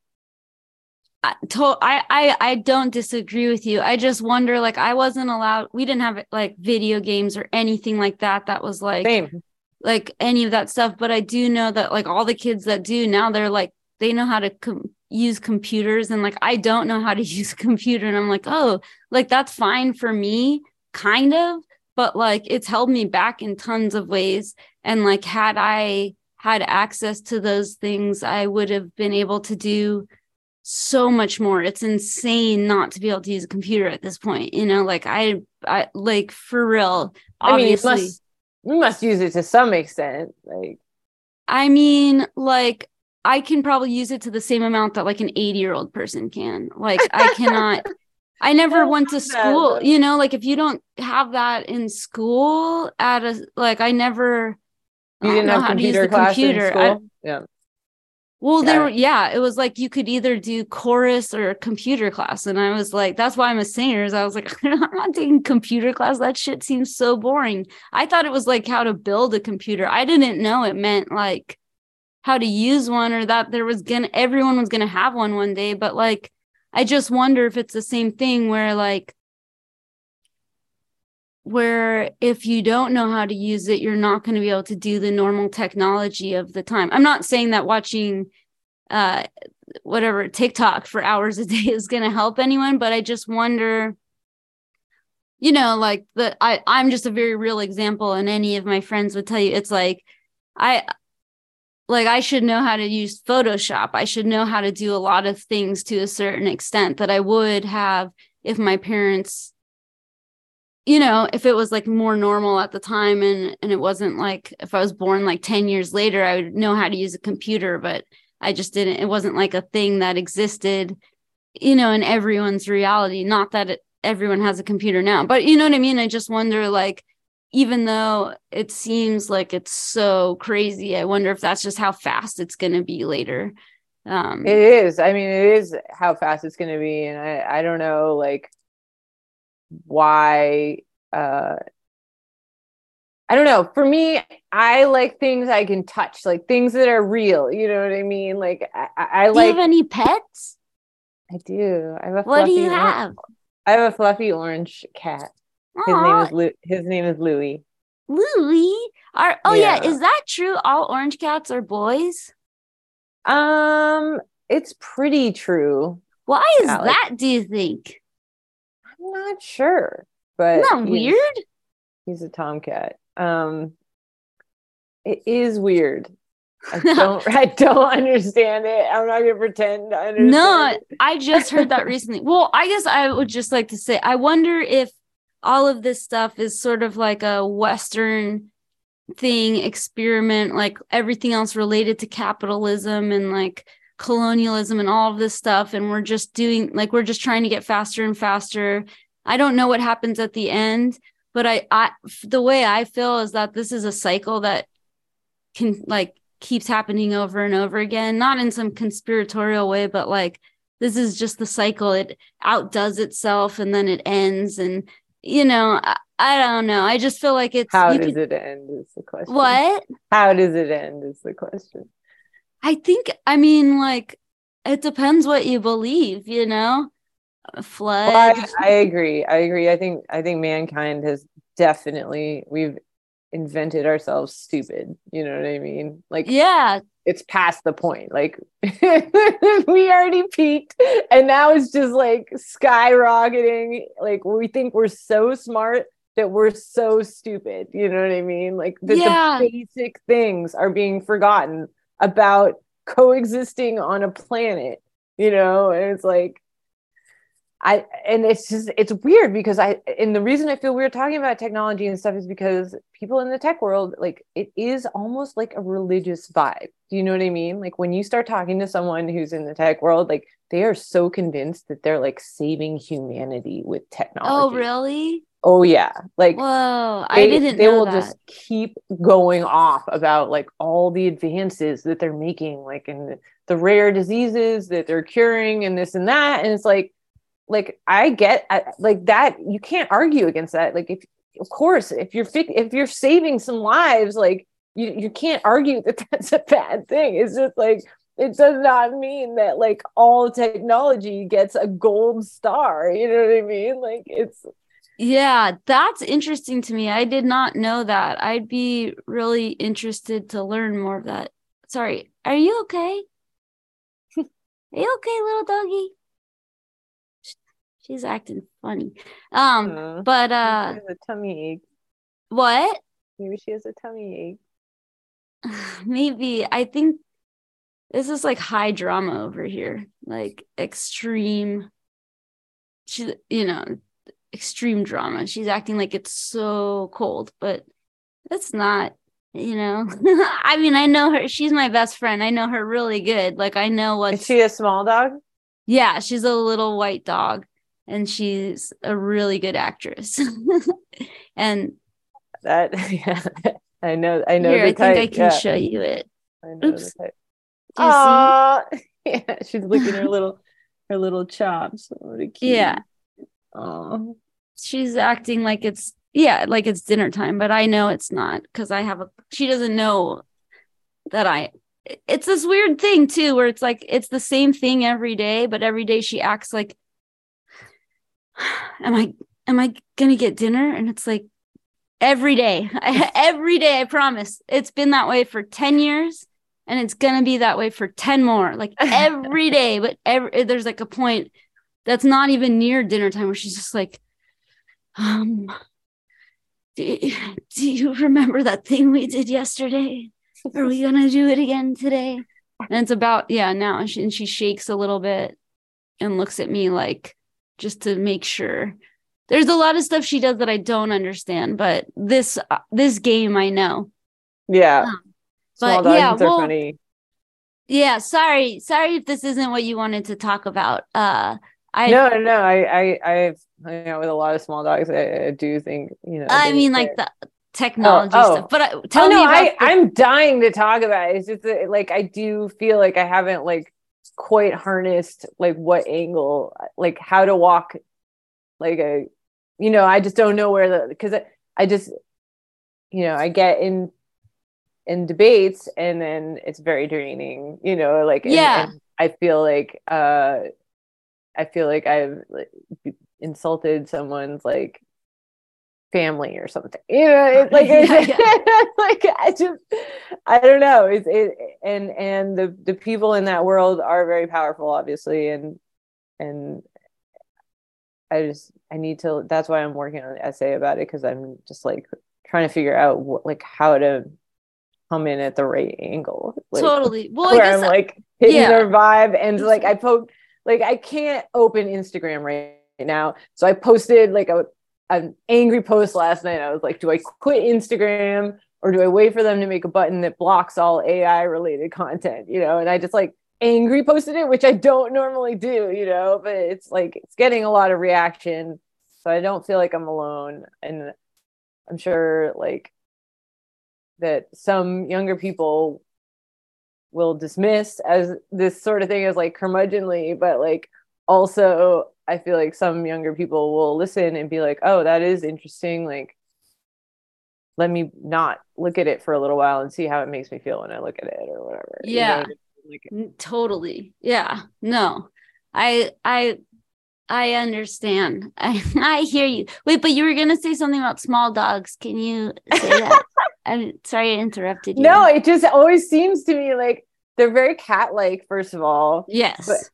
I, to- I, I I don't disagree with you. I just wonder, like, I wasn't allowed. We didn't have like video games or anything like that. That was like, Same. like any of that stuff. But I do know that like all the kids that do now, they're like they know how to com- use computers, and like I don't know how to [laughs] use a computer, and I'm like, oh, like that's fine for me, kind of. But like it's held me back in tons of ways. And like had I had access to those things, I would have been able to do so much more. It's insane not to be able to use a computer at this point. You know, like I, I like for real. Obviously, I mean, you must, you must use it to some extent. Like, I mean, like I can probably use it to the same amount that like an 80 year old person can. Like I cannot. [laughs] I never went to school. That. You know, like if you don't have that in school at a like, I never. You didn't have computer class computer. in school. I, yeah. Well, yeah. there were, yeah, it was like you could either do chorus or computer class. And I was like, that's why I'm a singer. Is I was like, [laughs] I'm not taking computer class. That shit seems so boring. I thought it was like how to build a computer. I didn't know it meant like how to use one or that there was gonna, everyone was gonna have one one day. But like, I just wonder if it's the same thing where like, where if you don't know how to use it, you're not going to be able to do the normal technology of the time. I'm not saying that watching uh whatever TikTok for hours a day [laughs] is going to help anyone, but I just wonder you know like the I I'm just a very real example and any of my friends would tell you it's like I like I should know how to use Photoshop. I should know how to do a lot of things to a certain extent that I would have if my parents you know if it was like more normal at the time and and it wasn't like if i was born like 10 years later i would know how to use a computer but i just didn't it wasn't like a thing that existed you know in everyone's reality not that it, everyone has a computer now but you know what i mean i just wonder like even though it seems like it's so crazy i wonder if that's just how fast it's going to be later um it is i mean it is how fast it's going to be and i i don't know like why uh I don't know. For me, I like things I can touch, like things that are real. You know what I mean? Like I, I do like. Do you have any pets? I do. I have a. What do you have? I have a fluffy orange cat. His name is Lu- his name is Louis. Louis? Are oh yeah. yeah, is that true? All orange cats are boys? Um, it's pretty true. Why is Alex. that? Do you think? I'm not sure, but Isn't that weird? He's a tomcat. Um, it is weird. I [laughs] don't I don't understand it. I'm not gonna pretend I understand. No, it. I just heard that recently. Well, I guess I would just like to say I wonder if all of this stuff is sort of like a Western thing, experiment, like everything else related to capitalism and like colonialism and all of this stuff. And we're just doing like we're just trying to get faster and faster. I don't know what happens at the end but i i the way i feel is that this is a cycle that can like keeps happening over and over again not in some conspiratorial way but like this is just the cycle. It outdoes itself and then it ends. And you know I, I don't know. I just feel like it's how does it end is the question. What? How does it end is the question. I think, I mean, like, it depends what you believe, you know? Flood. Well, I, I agree. I agree. I think, I think mankind has definitely, we've invented ourselves stupid. You know what I mean? Like, yeah, it's past the point. Like, [laughs] we already peaked and now it's just like skyrocketing. Like, we think we're so smart that we're so stupid. You know what I mean? Like that Yeah. the basic things are being forgotten about coexisting on a planet, you know, and it's like I and it's just it's weird because I and the reason I feel weird talking about technology and stuff is because people in the tech world like it is almost like a religious vibe. Do you know what I mean? Like when you start talking to someone who's in the tech world, like they are so convinced that they're like saving humanity with oh, technology. Oh, really? Oh yeah. Like Whoa, I they, didn't they know will that. just keep going off about like all the advances that they're making like in the rare diseases that they're curing and this and that and it's like like i get I, like that you can't argue against that like if of course if you're if you're saving some lives like you you can't argue that [laughs] that's a bad thing it's just like it does not mean that like all technology gets a gold star you know what i mean like it's Yeah, that's interesting to me. I did not know that. I'd be really interested to learn more of that. Sorry, are you okay? [laughs] Are you okay, little doggy? She's acting funny. Um, but uh she has a tummy ache. what? Maybe she has a tummy ache. [sighs] Maybe I think this is like high drama over here, like extreme. She, you know, extreme drama. She's acting like it's so cold, but it's not. You know, [laughs] I mean, I know her. She's my best friend. I know her really good. Like I know what's. she a small dog? yeah, she's a little white dog, and she's a really good actress. [laughs] and That [laughs] yeah. I know I know here, the I think type. I can yeah, show you it. I know Oops. the type. Do you see? [laughs] Yeah, she's licking her little her little chops. What a cute. Yeah. Oh. she's acting like it's yeah like it's dinner time but i know it's not because i have a she doesn't know that i it's this weird thing too where it's like it's the same thing every day but every day she acts like am i am i gonna get dinner? And it's like every day [laughs] every day i promise. It's been that way for 10 years and it's gonna be that way for 10 more. Like [laughs] every day but every there's like a point that's not even near dinner time where she's just like um do, do you remember that thing we did yesterday? Are we gonna do it again today? And it's about yeah now and she, and she shakes a little bit and looks at me like just to make sure there's a lot of stuff she does that i don't understand but this uh, this game i know Yeah. Um, Small but yeah, well- funny. yeah sorry sorry if this isn't what you wanted to talk about uh i no, no. I I I've hung out with a lot of small dogs. I, I do think, you know. i mean like the technology oh. stuff but I, tell oh, no, me about I, the- I'm dying to talk about it. It's just that, like I do feel like I haven't like quite harnessed like what angle, like how to walk, like a, you know, I just don't know where the because I, I just, you know, I get in in debates and then it's very draining, you know, like and- Yeah. and I feel like uh, I feel like I've like, insulted someone's like family or something. You know it's like [laughs] Yeah, [laughs] like i just i don't know. It's it and and the the people in that world are very powerful obviously and and i just i need to that's why i'm working on an essay about it because i'm just like trying to figure out what, like how to come in at the right angle like, totally. Well i where guess I'm like hitting yeah. their vibe and like I poke like I can't open Instagram right now. So I posted like a an angry post last night. I was like, do I quit Instagram or do I wait for them to make a button that blocks all AI related content? You know, and I just like angry posted it, which I don't normally do, you know, but it's like it's getting a lot of reaction. So I don't feel like I'm alone. And I'm sure like that some younger people will dismiss as this sort of thing as like curmudgeonly, but like also I feel like some younger people will listen and be like, oh, that is interesting. Like, let me not look at it for a little while and see how it makes me feel when I look at it or whatever. you know Yeah. what I mean? Like, totally yeah no i i i understand [laughs] i i hear you wait but you were gonna say something about small dogs can you say that [laughs] i'm sorry i interrupted you no, it just always seems to me like they're very cat like, first of all. yes but-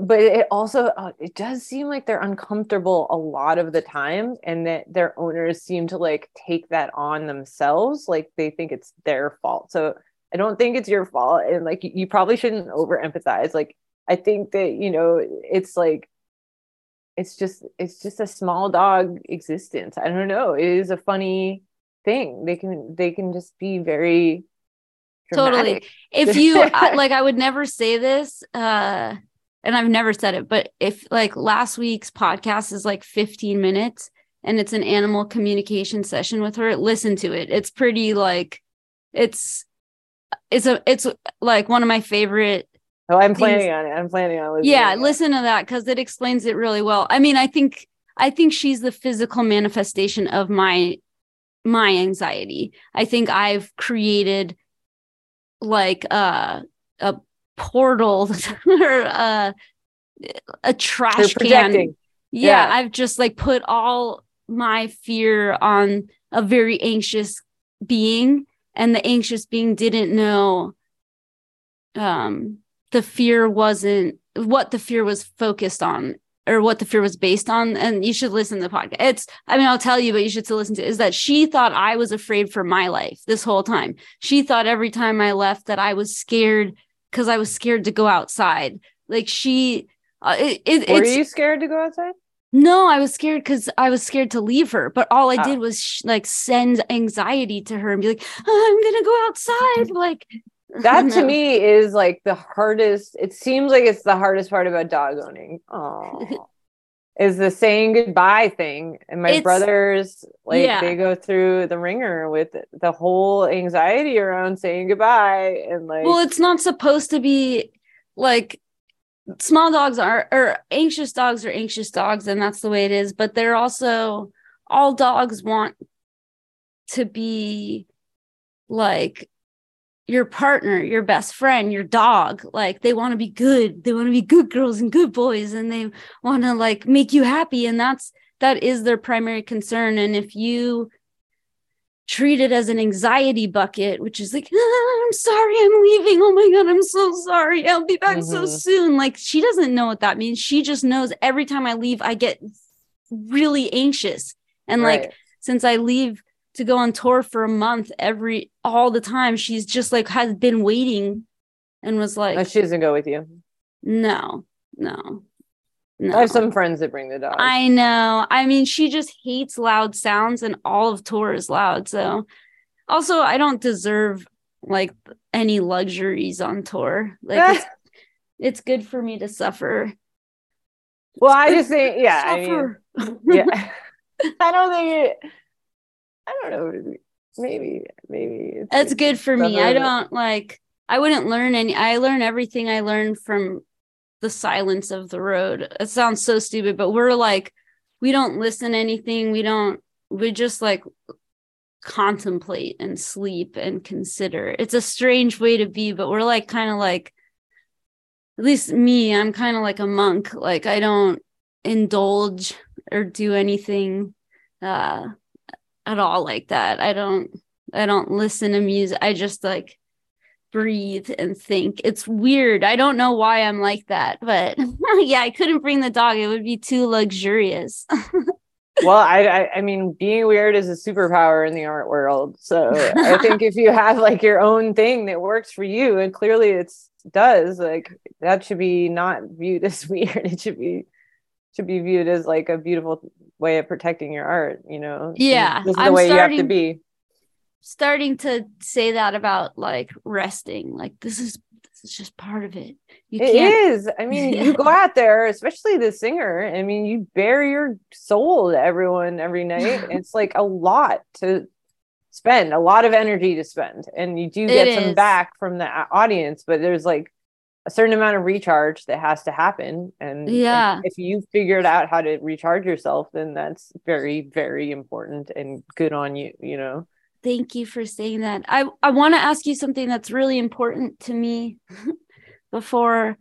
but it also uh, it does seem like they're uncomfortable a lot of the time and that their owners seem to like take that on themselves like they think it's their fault. So i don't think it's your fault and like you probably shouldn't over empathize like i think that you know it's like it's just it's just a small dog existence. I don't know. It is a funny thing. They can they can just be very dramatic. totally if you like i would never say this uh and i've never said it but if like last week's podcast is like 15 minutes and it's an animal communication session with her listen to it it's pretty like it's it's a it's like one of my favorite Oh, I'm planning on it. I'm planning on listening. Yeah, listen to that because it explains it really well. I mean, I think I think she's the physical manifestation of my my anxiety. I think I've created like uh, a portal [laughs] or uh, a trash can. Yeah, yeah, I've just like put all my fear on a very anxious being and the anxious being didn't know um the fear wasn't what the fear was focused on or what the fear was based on and you should listen to the podcast. It's i mean i'll tell you but you should still listen to it, is that she thought i was afraid for my life this whole time. She thought every time i left that i was scared because i was scared to go outside. Like she uh, it, it, were you scared to go outside? No i was scared because i was scared to leave her but all i oh. did was sh- like send anxiety to her and be like oh, i'm gonna go outside like that [laughs] to me is like the hardest it seems like it's the hardest part about dog owning. oh [laughs] is the saying goodbye thing and my it's, brothers like yeah. they go through the ringer with the whole anxiety around saying goodbye and like well it's not supposed to be like small dogs are or anxious dogs are anxious dogs and that's the way it is but they're also all dogs want to be like your partner, your best friend, your dog. Like they want to be good. They want to be good girls and good boys and they want to like make you happy and that's that is their primary concern and if you treat it as an anxiety bucket, which is like, ah, I'm sorry, I'm leaving. Oh my God, I'm so sorry. I'll be back mm-hmm. so soon. Like, she doesn't know what that means. She just knows every time I leave, I get really anxious. And right. like, since I leave to go on tour for a month every all the time. She's just like has been waiting and was like, no, she doesn't go with you. No, no, no. I have some friends that bring the dog. I know. I mean, she just hates loud sounds, and all of tour is loud. So, also, I don't deserve like any luxuries on tour. Like, it's, [laughs] it's good for me to suffer. Well, I just think, yeah, I mean, yeah. [laughs] [laughs] I don't think it I don't know. Maybe, maybe it's, it's good for me. I don't like. I wouldn't learn any. I learn everything I learned from the silence of the road. It sounds so stupid, but we're like, we don't listen to anything. We don't. We just like contemplate and sleep and consider. It's a strange way to be, but we're like kind of like. At least me, I'm kind of like a monk. Like I don't indulge or do anything uh at all like that. I don't I don't listen to music. I just like breathe and think. It's weird. I don't know why I'm like that, but [laughs] yeah, I couldn't bring the dog. It would be too luxurious. [laughs] well, I, I, I mean, being weird is a superpower in the art world. So I [laughs] think if you have like your own thing that works for you, and clearly it's does, like that should be not viewed as weird. It should be should be viewed as like a beautiful way of protecting your art you know? Yeah this is the I'm way starting, you have to be. starting to say that about like resting like this is this is just part of it. You it is. I mean [laughs] you go out there especially the singer. I mean you bare your soul to everyone every night. [laughs] It's like a lot to spend a lot of energy to spend. And you do get it some is. back from the audience but there's like a certain amount of recharge that has to happen. And yeah. if you figured out how to recharge yourself then that's very very important and good on you you know? Thank you for saying that. I i want to ask you something that's really important to me [laughs] before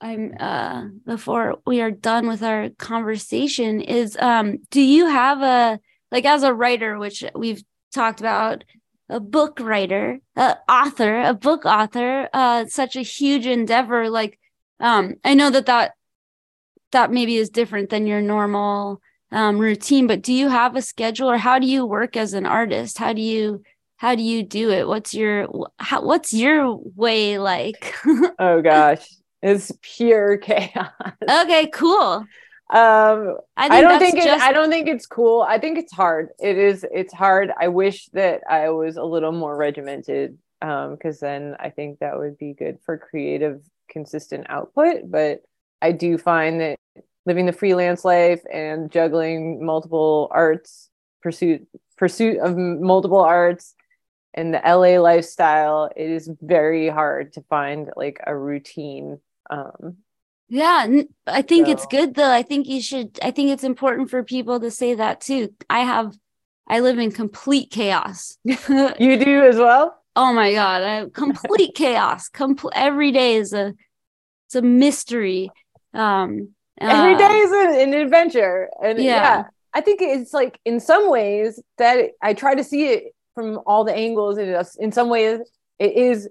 i'm uh before we are done with our conversation is um do you have a like as a writer which we've talked about a book writer, a author, a book author, uh, such a huge endeavor. Like, um i know that that that maybe is different than your normal um, routine but do you have a schedule or how do you work as an artist? How do you how do you do it? What's your how, what's your way like? [laughs] Oh gosh it's pure chaos. Okay cool um i, I don't think just... it, i don't think it's cool. I think it's hard. It is it's hard. I wish that i was a little more regimented um because then i think that would be good for creative consistent output. But i do find that living the freelance life and juggling multiple arts pursuit pursuit of multiple arts and the LA lifestyle it is very hard to find like a routine um yeah i think so. it's good though. I think you should i think it's important for people to say that too. I have i live in complete chaos. [laughs] You do as well? Oh my god I, have complete chaos. Complete every day is a it's a mystery. Um every uh, day is an, an adventure and yeah. yeah i think it's like in some ways that i try to see it from all the angles and in some ways it is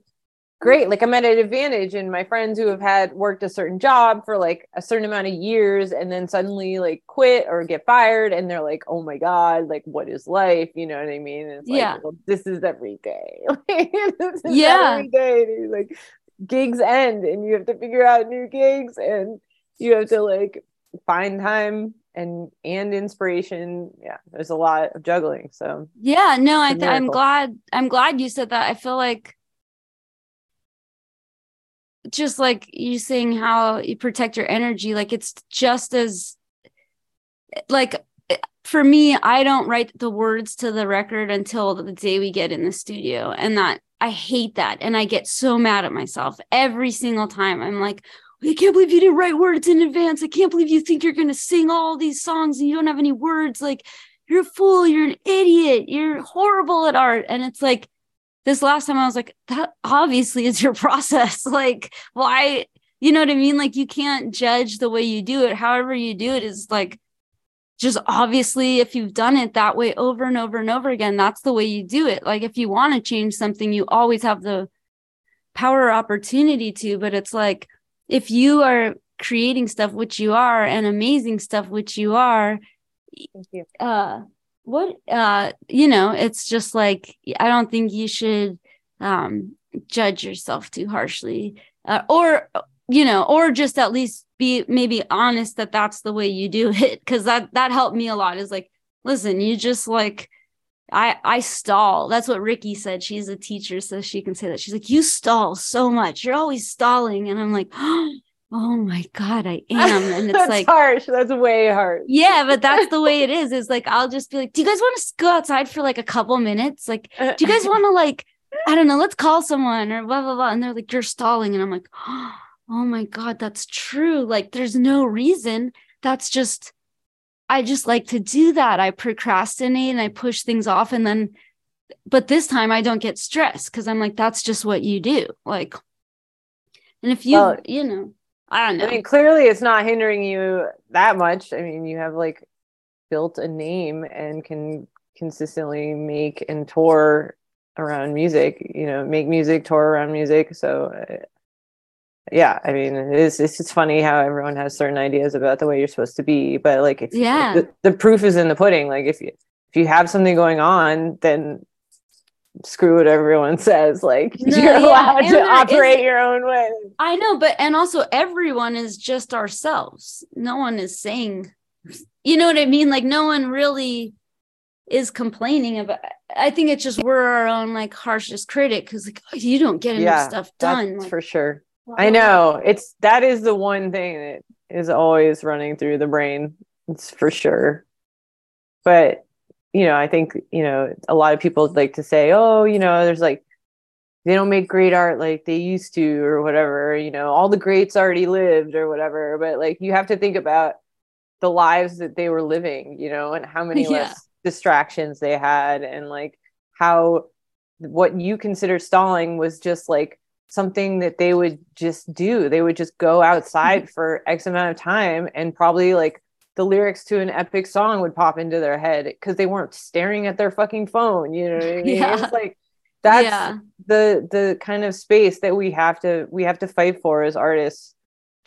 great. Like i'm at an advantage and my friends who have had worked a certain job for like a certain amount of years and then suddenly like quit or get fired and they're like oh my god like what is life? You know what i mean? It's like yeah. well, this is every day. [laughs] Is yeah. every day. Like gigs end and you have to figure out new gigs and you have to like find time and and inspiration. Yeah there's a lot of juggling so yeah no I, i'm glad i'm glad you said that. I feel like just like you saying how you protect your energy like it's just as like for me i don't write the words to the record until the day we get in the studio and that i hate that and i get so mad at myself every single time i'm like I can't believe you didn't write words in advance. I can't believe you think you're going to sing all these songs and you don't have any words. Like, you're a fool. You're an idiot. You're horrible at art. And it's like, this last time I was like, that obviously is your [laughs] process. like, why, you know what I mean? Like, you can't judge the way you do it. However, you do it is like, just obviously, if you've done it that way over and over and over again, that's the way you do it. Like, if you want to change something, you always have the power or opportunity to, but it's like, if you are creating stuff, which you are, and amazing stuff, which you are, you. uh, what uh you know it's just like i don't think you should um judge yourself too harshly uh, or you know or just at least be maybe honest that that's the way you do [laughs] it because that that helped me a lot is like listen you just like i i stall. That's what Rikki said. She's a teacher so she can say that. She's like you stall so much. You're always stalling. And i'm like [gasps] oh oh my god i [laughs] am. And it's like harsh. That's way harsh. Yeah but that's the way it is. Is like i'll just be like do you guys want to go outside for like a couple minutes? Like uh, do you guys uh, want to like uh. i don't know let's call someone or blah blah blah. And they're like you're stalling. And i'm like [gasps] oh my god that's true. Like there's no reason. That's just i just like to do that. I procrastinate and i push things off and then but this time i don't get stressed because i'm like that's just what you do. Like and if you well, you know I don't know. I mean, clearly it's not hindering you that much. I mean, you have like built a name and can consistently make and tour around music, you know, make music, tour around music. So, uh, yeah, I mean, it is, it's just funny how everyone has certain ideas about the way you're supposed to be. But like, if, yeah, the, the proof is in the pudding. Like, if you, if you have something going on, then screw what everyone says. Like no, [laughs] you're allowed to operate your own way. I know, but and also everyone is just ourselves. No one is saying, you know what I mean? Like no one really is complaining about I think it's just we're our own like harshest critic because like oh, you don't get enough yeah, stuff done. Like, for sure. I know. It's that is the one thing that is always running through the brain. It's for sure. But you know, I think, you know, a lot of people like to say, oh, you know, there's like, they don't make great art like they used to or whatever, you know, all the greats already lived or whatever. But like, you have to think about the lives that they were living, you know, and how many [laughs] yeah. less distractions they had and like how what you consider stalling was just like something that they would just do. They would just go [laughs] outside for X amount of time and probably like the lyrics to an epic song would pop into their head because they weren't staring at their fucking phone. You know what I [laughs] mean? Yeah. It's like that's yeah. the the kind of space that we have to we have to fight for as artists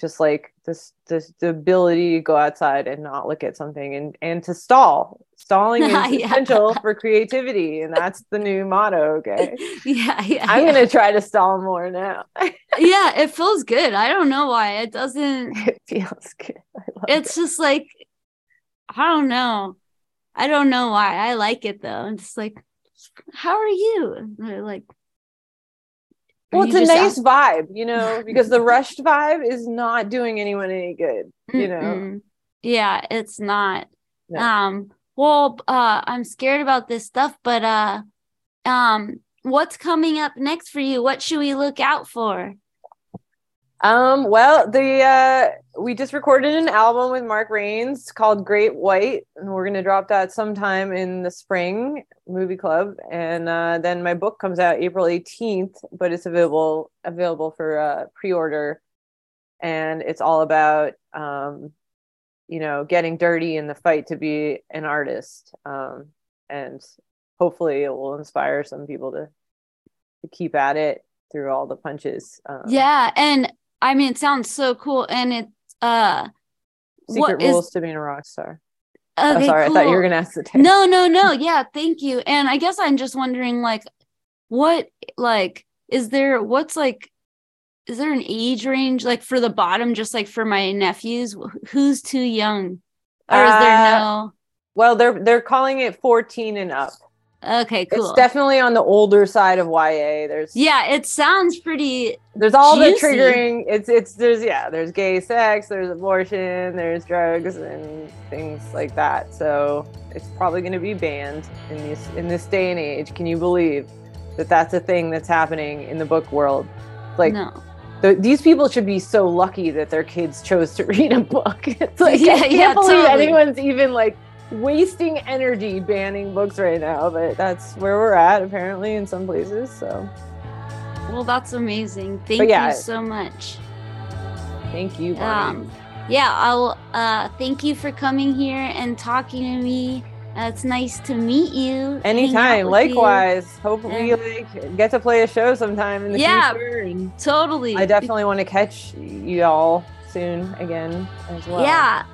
just like this this the ability to go outside and not look at something and and to stall stalling [laughs] is Yeah. essential for creativity and that's the new motto okay [laughs] yeah yeah i'm yeah. gonna try to stall more now yeah it feels good i don't know why it doesn't it feels good it's just like i don't know. I don't know why. I like it though. I'm just like how are you? And they're like Well, it's a nice vibe, you know, [laughs] because the rushed vibe is not doing anyone any good, you know. Mm-mm. yeah it's not. No. um well uh i'm scared about this stuff but uh um what's coming up next for you? What should we look out for Um, well, the uh we just recorded an album with Mark Rains called Great White, and we're gonna drop that sometime in the spring movie club. And uh then my book comes out April 18th, but it's available available for uh pre-order. And it's all about um, you know, getting dirty in the fight to be an artist. Um, and hopefully it will inspire some people to to keep at it through all the punches. Um, yeah and i mean it sounds so cool and it uh secret what is- rules to being a rock star. okay, oh, sorry, I thought you were gonna ask the no no no yeah thank you and i guess i'm just wondering like what like is there what's like is there an age range like for the bottom just like for my nephews who's too young or is there Uh, no Well, they're they're calling it 14 and up. Okay cool It's definitely on the older side of YA. There's yeah it sounds pretty there's all the triggering. It's it's there's yeah there's gay sex, there's abortion, there's drugs and things like that. So it's probably going to be banned in this in this day and age. Can you believe that that's a thing that's happening in the book world? Like no the, these people should be so lucky that their kids chose to [laughs] read a book. It's like Yeah, I can't yeah, believe totally. anyone's even like wasting energy banning books right now, but that's where we're at apparently in some places. So well that's amazing thank yeah. you so much thank you. Um yeah i'll uh thank you for coming here and talking to me uh, it's nice to meet you Anytime. with you. Likewise. Hope we like get to play a show sometime in the Yeah. future. And totally I definitely want to catch you all soon again as well. Yeah,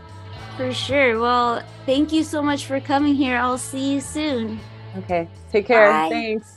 for sure. Well, thank you so much for coming here. I'll see you soon. Okay. Take care. Bye. Thanks.